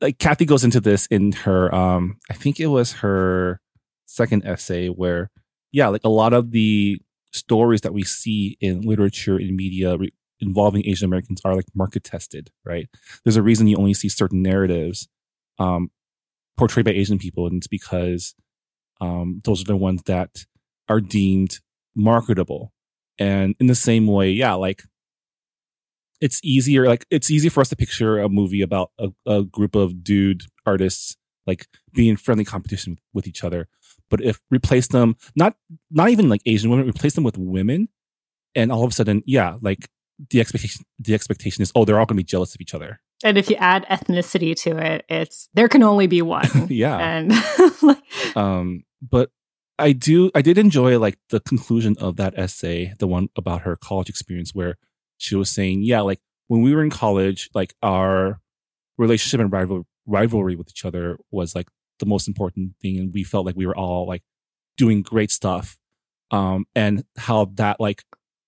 like Cathy goes into this in her um I think it was her second essay where yeah, like a lot of the stories that we see in literature in media re- involving Asian Americans are like market tested, right? There's a reason you only see certain narratives um portrayed by Asian people and it's because um those are the ones that are deemed marketable. And in the same way, yeah, like it's easier like it's easy for us to picture a movie about a, a group of dude artists like being in friendly competition with each other but if replace them not not even like asian women replace them with women and all of a sudden yeah like the expectation the expectation is oh they're all going to be jealous of each other. And if you add ethnicity to it it's there can only be one. *laughs* Yeah. And *laughs* um but i do i did enjoy like the conclusion of that essay the one about her college experience where she was saying, yeah, like when we were in college, like our relationship and rival- rivalry with each other was like the most important thing. And we felt like we were all like doing great stuff. Um, and how that like,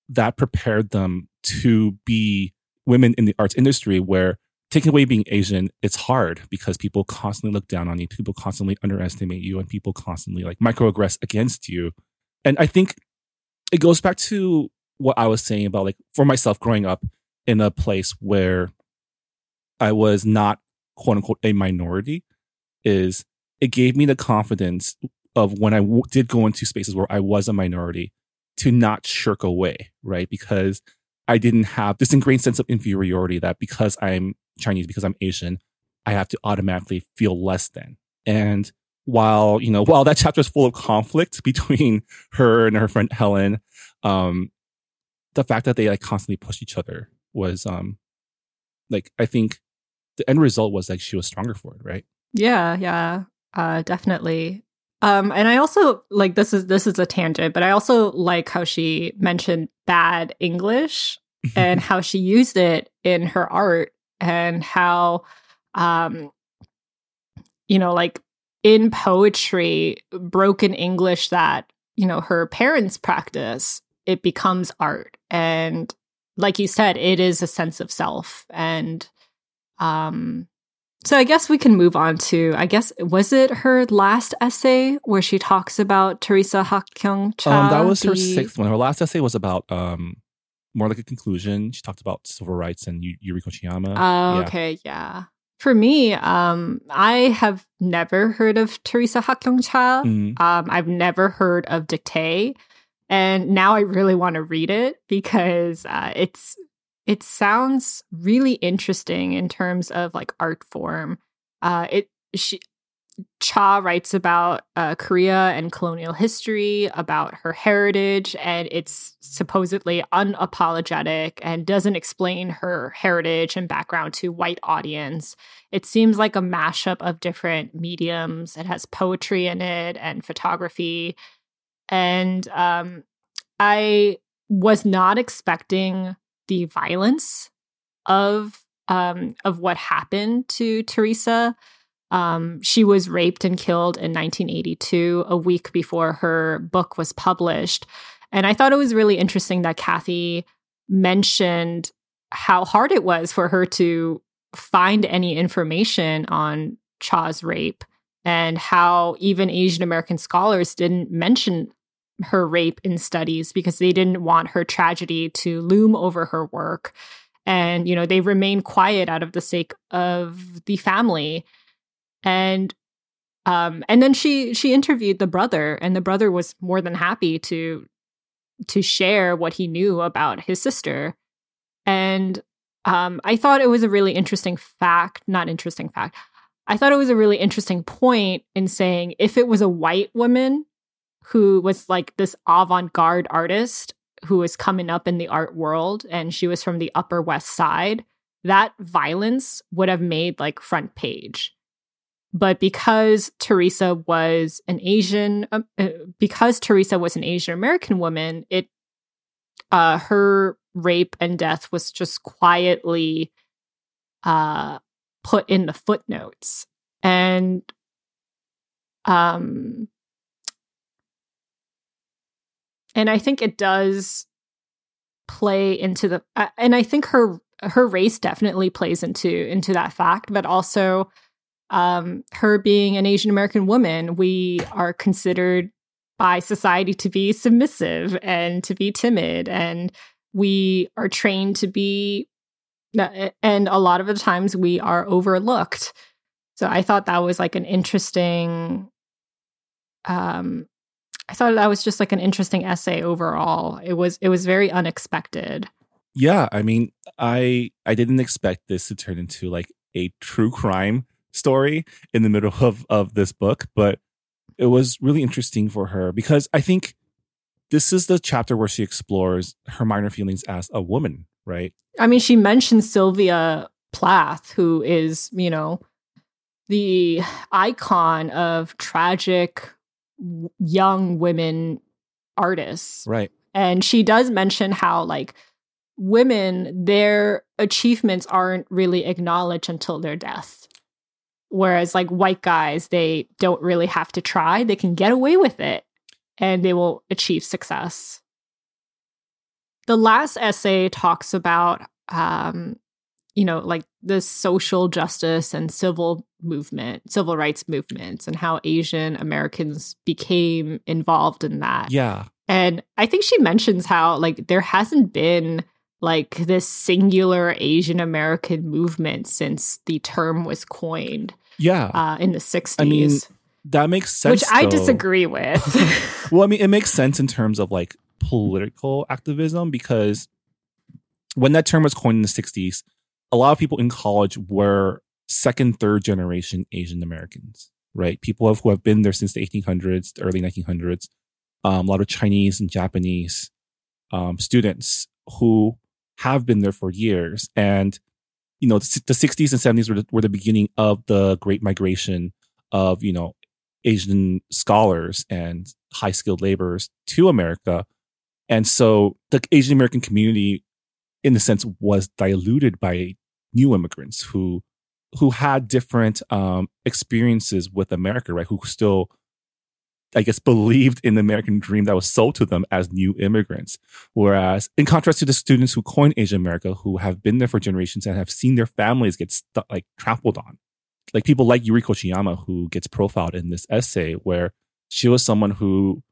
that prepared them to be women in the arts industry where taking away being Asian, it's hard because people constantly look down on you, people constantly underestimate you, and people constantly like microaggress against you. And I think it goes back to what I was saying about like for myself growing up in a place where I was not quote unquote a minority is it gave me the confidence of when I w- did go into spaces where I was a minority to not shirk away, right? Because I didn't have this ingrained sense of inferiority that because I'm Chinese, because I'm Asian, I have to automatically feel less than. And while, you know, *laughs* while that chapter is full of conflict *laughs* between her and her friend Helen, um, the fact that they like constantly push each other was, um, like, I think the end result was like she was stronger for it, right? Yeah, yeah, uh, definitely. Um, and I also like this is this is a tangent, but I also like how she mentioned bad English *laughs* and how she used it in her art and how um you know like in poetry broken english that you know her parents practice it becomes art and like you said it is a sense of self and um so I guess we can move on to I guess was it her last essay where she talks about Theresa Hak Kyung Cha? Um, that was her sixth one. Her last essay was about um more like a conclusion. She talked about civil rights and Yu- Yuri Kochiyama. Oh, Yeah. okay, yeah. For me, um, I have never heard of Theresa Hak Kyung Cha. Mhm. Um, I've never heard of Dictee, and now I really want to read it because uh, it's it sounds really interesting in terms of like art form. Uh, it she Cha writes about uh, Korea and colonial history, about her heritage, and it's supposedly unapologetic and doesn't explain her heritage and background to white audience. It seems like a mashup of different mediums. It has poetry in it and photography, and um, I was not expecting the violence of um, of what happened to Theresa. Um, she was raped and killed in 1982, a week before her book was published. And I thought it was really interesting that Cathy mentioned how hard it was for her to find any information on Cha's rape and how even Asian American scholars didn't mention her rape in studies because they didn't want her tragedy to loom over her work. And, you know, they remained quiet out of the sake of the family and um and then she she interviewed the brother and the brother was more than happy to to share what he knew about his sister and um i thought it was a really interesting fact not interesting fact i thought it was a really interesting point in saying if it was a white woman who was like this avant-garde artist who was coming up in the art world and she was from the upper west side that violence would have made like front page. But because Theresa was an Asian, uh, uh, because Theresa was an Asian American woman, it uh, her rape and death was just quietly uh, put in the footnotes, and um, and I think it does play into the, uh, and I think her her race definitely plays into into that fact, but also um, her being an Asian American woman, we are considered by society to be submissive and to be timid, and we are trained to be, and a lot of the times we are overlooked. So I thought that was like an interesting. Um, I thought that was just like an interesting essay overall. It was it was very unexpected. Yeah, I mean, I I didn't expect this to turn into like a true crime story in the middle of of this book, but it was really interesting for her because I think this is the chapter where she explores her minor feelings as a woman, right? I mean, she mentions Sylvia Plath, who is, you know, the icon of tragic young women artists. Right. And she does mention how, like, women, their achievements aren't really acknowledged until their death. Whereas, like, white guys, they don't really have to try, they can get away with it and they will achieve success. The last essay talks about, um, you know, like the social justice and civil movement, civil rights movements, and how Asian Americans became involved in that. Yeah. And I think she mentions how, like, there hasn't been like this singular Asian American movement since the term was coined Yeah. uh, in the 60s. I mean, that makes sense. which I though. disagree with. *laughs* well, I mean, it makes sense in terms of like political activism because when that term was coined in the 60s, a lot of people in college were second, third generation Asian Americans, right? People who have been there since the 1800s, the early 1900s. Um, a lot of Chinese and Japanese um, students who have been there for years. And, you know, the, the 60s and 70s were the, were the beginning of the great migration of, you know, Asian scholars and high skilled laborers to America. And so the Asian American community, in a sense, was diluted by new immigrants who who had different um, experiences with America, right? Who still, I guess, believed in the American dream that was sold to them as new immigrants. Whereas, in contrast to the students who coined Asian America, who have been there for generations and have seen their families get stu- like trampled on, like people like Yuri Kochiyama, who gets profiled in this essay, where she was someone who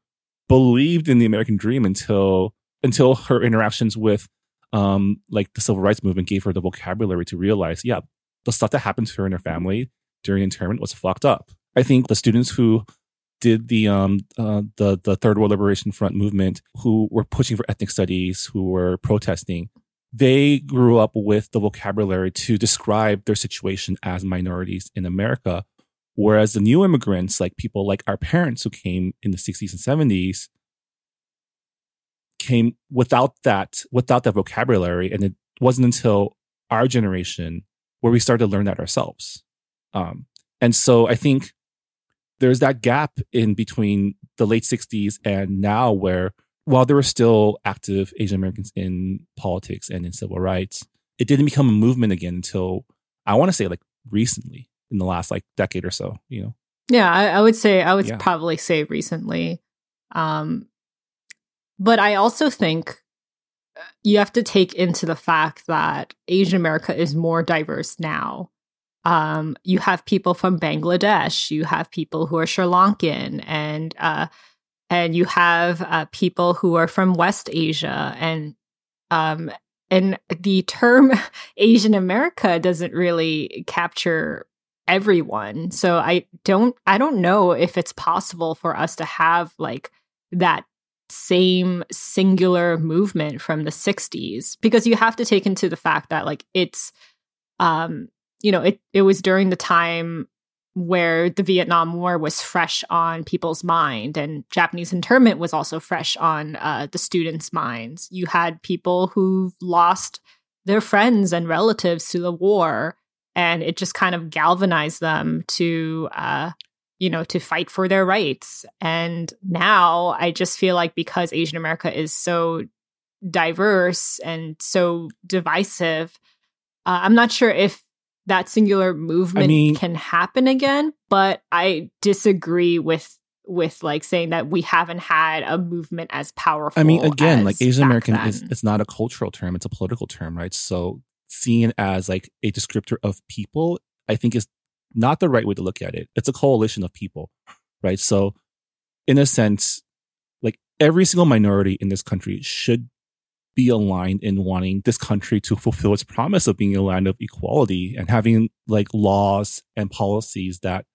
believed in the American dream until until her interactions with um like the civil rights movement gave her the vocabulary to realize, yeah, the stuff that happened to her and her family during internment was fucked up. I think the students who did the um uh, the the Third World Liberation Front movement, who were pushing for ethnic studies, who were protesting, they grew up with the vocabulary to describe their situation as minorities in America. Whereas the new immigrants, like people like our parents who came in the 60s and 70s, came without that, without that vocabulary. And it wasn't until our generation where we started to learn that ourselves. Um, and so I think there's that gap in between the late 60s and now where while there were still active Asian Americans in politics and in civil rights, it didn't become a movement again until I want to say like recently in the last like decade or so, you know? Yeah, I, I would say, I would yeah. probably say recently. Um, but I also think you have to take into the fact that Asian America is more diverse now. Um, you have people from Bangladesh, you have people who are Sri Lankan, and uh, and you have uh, people who are from West Asia, and um, and the term *laughs* Asian America doesn't really capture everyone. So I don't I don't know if it's possible for us to have like that same singular movement from the 60s because you have to take into the fact that like it's um you know it it was during the time where the Vietnam War was fresh on people's mind, and Japanese internment was also fresh on uh, the students' minds. You had people who lost their friends and relatives to the war, and it just kind of galvanized them to, uh, you know, to fight for their rights. And now I just feel like because Asian America is so diverse and so divisive, uh, I'm not sure if that singular movement I mean, can happen again but i disagree with with like saying that we haven't had a movement as powerful i mean again like asian american is it's not a cultural term it's a political term right so seeing it as like a descriptor of people i think is not the right way to look at it. It's a coalition of people right? So in a sense like every single minority in this country should be aligned in wanting this country to fulfill its promise of being a land of equality and having like laws and policies that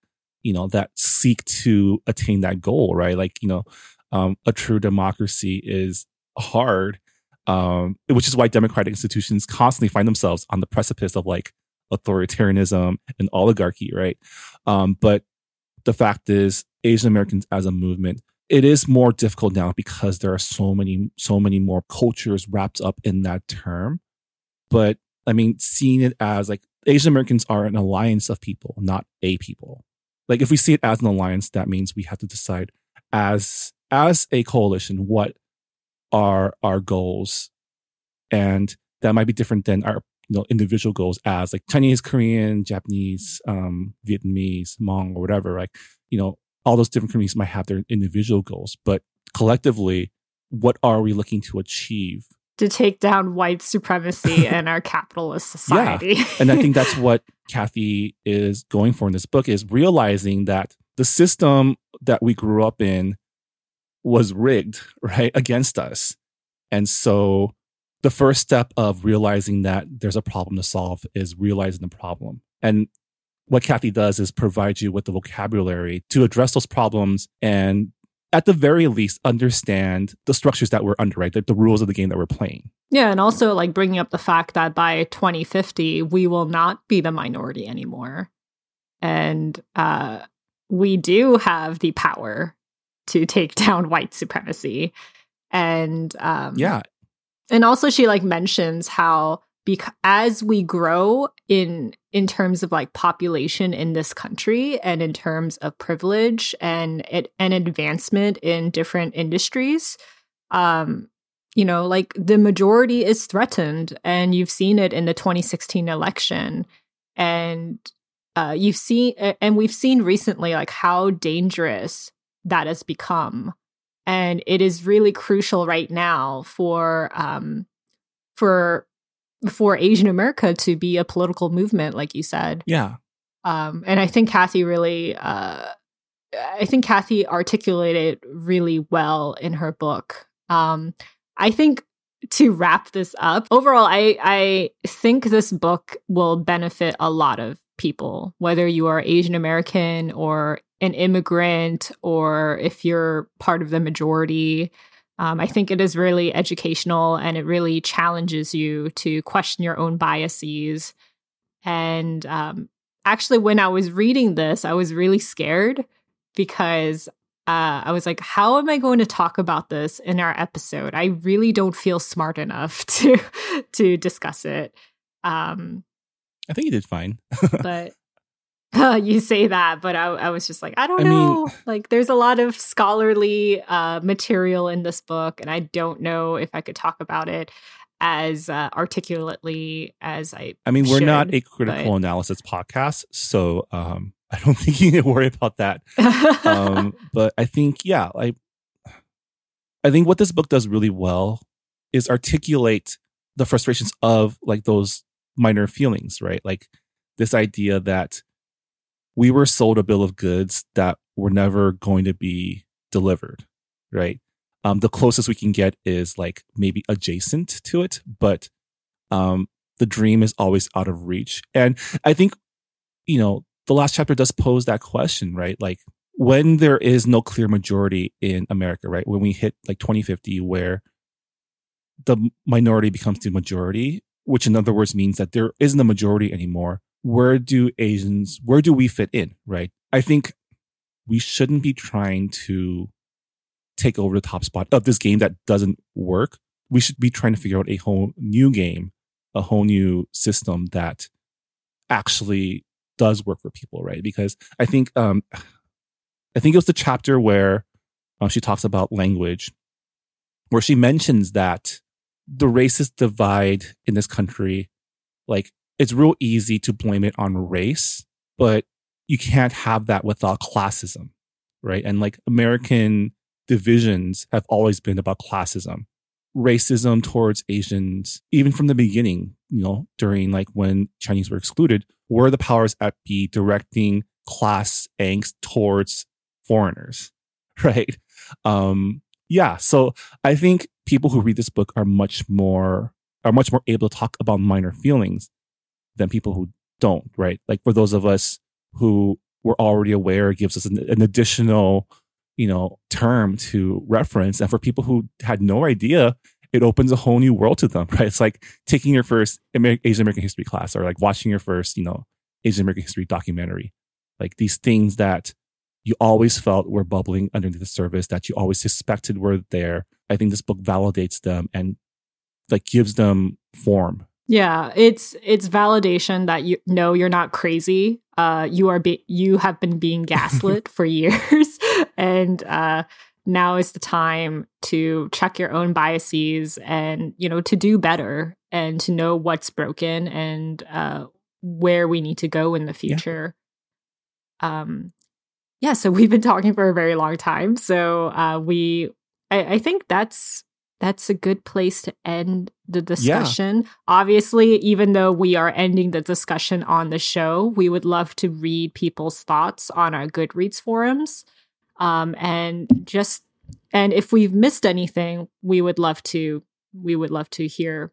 you know that seek to attain that goal right? Like you know um, a true democracy is hard um, which is why democratic institutions constantly find themselves on the precipice of like authoritarianism and oligarchy right? Um, but the fact is asian americans as a movement it is more difficult now because there are so many so many more cultures wrapped up in that term. But i mean seeing it as like asian americans are an alliance of people not a people. Like if we see it as an alliance that means we have to decide as as a coalition what are our goals. And that might be different than our you know individual goals as like chinese korean japanese um vietnamese hmong or whatever like you know all those different communities might have their individual goals, but collectively, what are we looking to achieve? To take down white supremacy *laughs* and our capitalist society. Yeah. and I think that's *laughs* what Cathy is going for in this book is realizing that the system that we grew up in was rigged, *laughs* right, against us. And so the first step of realizing that there's a problem to solve is realizing the problem. And what Cathy does is provide you with the vocabulary to address those problems and at the very least understand the structures that we're under, right? The, the rules of the game that we're playing. Yeah, and also like bringing up the fact that by 2050 we will not be the minority anymore, and uh, we do have the power to take down white supremacy, and um, yeah, and also she like mentions how because as we grow in in terms of like population in this country and in terms of privilege and it, and advancement in different industries um you know like the majority is threatened and you've seen it in the 2016 election. And uh you've seen and we've seen recently like how dangerous that has become and it is really crucial right now for um for for Asian America to be a political movement, like you said. Yeah. Um, and I think Cathy really, uh, I think Cathy articulated really well in her book. Um, I think to wrap this up, overall, I I think this book will benefit a lot of people, whether you are Asian American or an immigrant, or if you're part of the majority. Um, I think it is really educational and it really challenges you to question your own biases. And um, actually, when I was reading this, I was really scared because uh, I was like, how am I going to talk about this in our episode? I really don't feel smart enough *laughs* to to discuss it. Um, I think you did fine. *laughs* but uh, *laughs* you say that, but I, I, was just like, I don't I know. Mean, like, there's a lot of scholarly uh, material in this book, and I don't know if I could talk about it as uh, articulately as I. I mean, we're should, not a critical but... analysis podcast, so um, *laughs* I don't think you need to worry about that. um, but I think, yeah, I, I think what this book does really well is articulate the frustrations of like those minor feelings, right? Like this idea that we were sold a bill of goods that were never going to be delivered, right? Um, the closest we can get is like maybe adjacent to it, but um, the dream is always out of reach. And I think, you know, the last chapter does pose that question, right? Like when there is no clear majority in America, right? When we hit like 2050, where the minority becomes the majority, which in other words means that there isn't a majority anymore where do Asians, where do we fit in, right? I think we shouldn't be trying to take over the top spot of this game that doesn't work. We should be trying to figure out a whole new game, a whole new system that actually does work for people, right? Because I think, um, I think it was the chapter where um, she talks about language, where she mentions that the racist divide in this country, like it's real easy to blame it on race, but you can't have that without classism, right? And like American divisions have always been about classism, racism towards Asians, even from the beginning, you know, during like when Chinese were excluded, were the powers at be directing class angst towards foreigners, *laughs* right? Um, yeah. So I think people who read this book are much more, are much more able to talk about minor feelings than people who don't, right? Like for those of us who were already aware, it gives us an, an additional, you know, term to reference. And for people who had no idea, it opens a whole new world to them, *laughs* right? It's like taking your first Asian American history class or like watching your first, you know, Asian American history documentary. Like these things that you always felt were bubbling underneath the surface that you always suspected were there. I think this book validates them and like gives them form yeah, it's it's validation that you know you're not crazy. Uh, you are be- you have been being gaslit *laughs* for years, and uh, now is the time to check your own biases and you know to do better and to know what's broken and uh, where we need to go in the future. Yeah. Um, yeah. So we've been talking for a very long time. So uh, we, I, I think that's that's a good place to end the discussion. Yeah. Obviously, even though we are ending the discussion on the show, we would love to read people's thoughts on our Goodreads forums. Um, and just and if we've missed anything, we would love to we would love to hear.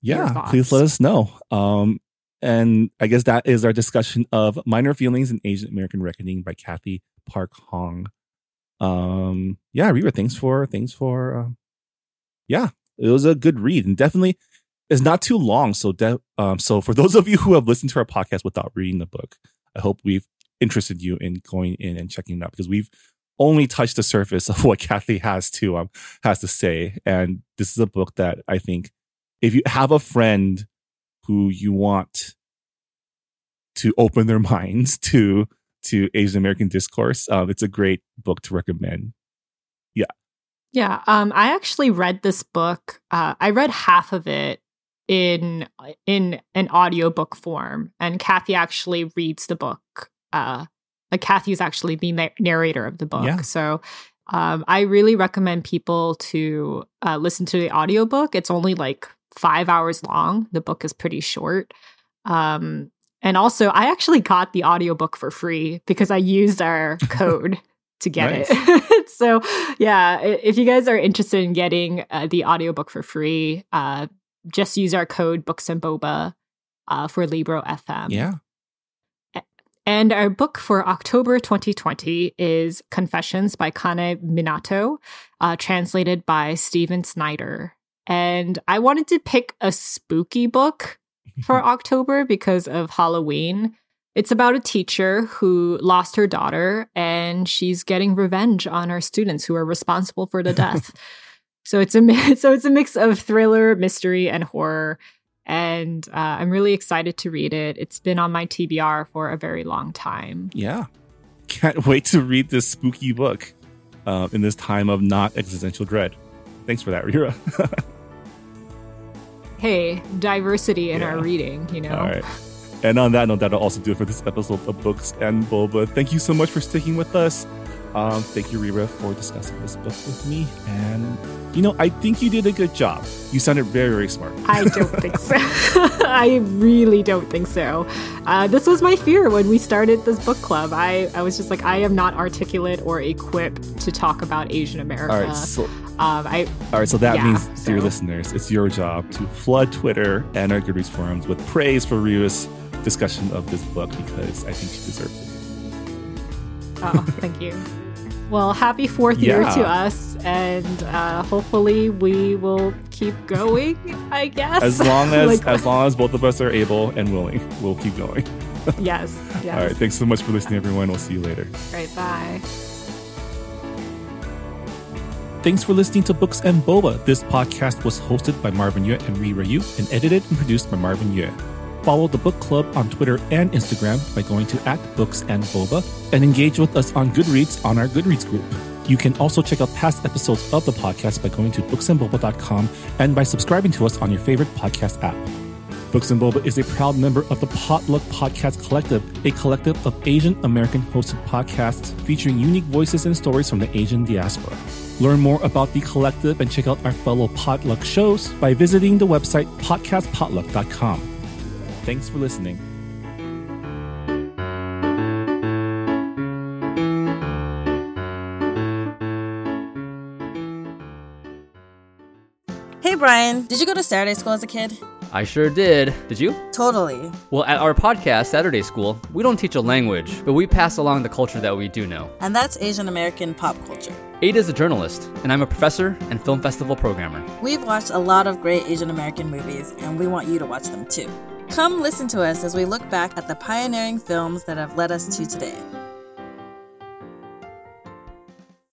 Yeah, please let us know. Um, and I guess that is our discussion of minor feelings in Asian American reckoning by Cathy Park Hong. Um, yeah, Reera, thanks for thanks for uh, yeah, it was a good read and definitely it's not too long. So de- um, so for *laughs* those of you who have listened to our podcast without reading the book, I hope we've interested you in going in and checking it out because we've only touched the surface *laughs* of what Cathy has to um has to say. And this is a book that I think if you have a friend who you want to open their *laughs* minds to to Asian American discourse, um, it's a great book to recommend. Yeah. Yeah. Um, I actually read this book. Uh, I read half of it in in an audiobook form, and Cathy actually reads the book. Uh, like Cathy's actually the na- narrator of the book. Yeah. So um, I really recommend people to uh, listen to the audiobook. It's only like five hours long. The book is pretty short. Um, and also, I actually got the audiobook for free because I used our *laughs* code to get it. *laughs* so, yeah, if you guys are interested in getting uh, the audiobook for free, uh, just use our code Books and Boba uh, for Libro FM. Yeah. And our book for October 2020 is Confessions by Kanae Minato, uh, translated by Stephen Snyder. And I wanted to pick a spooky book for *laughs* October because of Halloween. It's about a teacher who lost her daughter and she's getting revenge on her students who are responsible for the death. *laughs* so it's a *laughs* so it's a mix of thriller, mystery, and horror and uh, I'm really excited to read it. It's been on my TBR for a very long time. Yeah. Can't wait to read this spooky book uh, in this time of not existential dread. Thanks for that, Reera. Hey, diversity in Yeah. our reading, you know? All right. And on that note, that'll also do it for this episode of Books and Boba. Thank you so much for sticking with us. Um, thank you, Reera, for discussing this book with me. And, you know, I think you did a good job. You sounded very, very smart. I don't think so. *laughs* I really don't think so. Uh, this was my fear when we started this book club. I, I was just like, I am not articulate or equipped to talk about Asian America. All right. So, um, I all right. So that Yeah, means, dear listeners, it's your job to flood Twitter and our Goodreads forums with praise for Reera's discussion of this book because I think she deserves it. Oh, thank you. Well, happy fourth year to us, and uh, hopefully we will keep going. I guess As long as *laughs* Like- as long as both of us are able and willing, we'll keep going. *laughs* yes, yes. All right. Thanks so much for listening, everyone. We'll see you later. All right, bye. Thanks for listening to Books and Boba. This podcast was hosted by Marvin Yueh and Reera Yoo and edited and produced by Marvin Yueh. Follow the book club on Twitter and Instagram by going to at Books and Boba and engage with us on Goodreads on our Goodreads group. You can also check out past episodes of the podcast by going to booksandboba.com and by subscribing to us on your favorite podcast app. Books and Boba is a proud member of the Potluck Podcast Collective, a collective of Asian American hosted podcasts featuring unique voices and stories from the Asian diaspora. Learn more about the collective and check out our fellow Potluck shows by visiting the website podcastpotluck.com. Thanks for listening. Hey Brian, did you go to Saturday school as a kid? I sure did. Did you? Totally. Well, at our podcast, Saturday School, we don't teach a language, but we pass along the culture that we do know. And that's Asian American pop culture. Ada's a journalist, and I'm a professor and film festival programmer. We've watched a lot of great Asian American movies, and we want you to watch them too. Come listen to us as we look back at the pioneering films that have led us to today.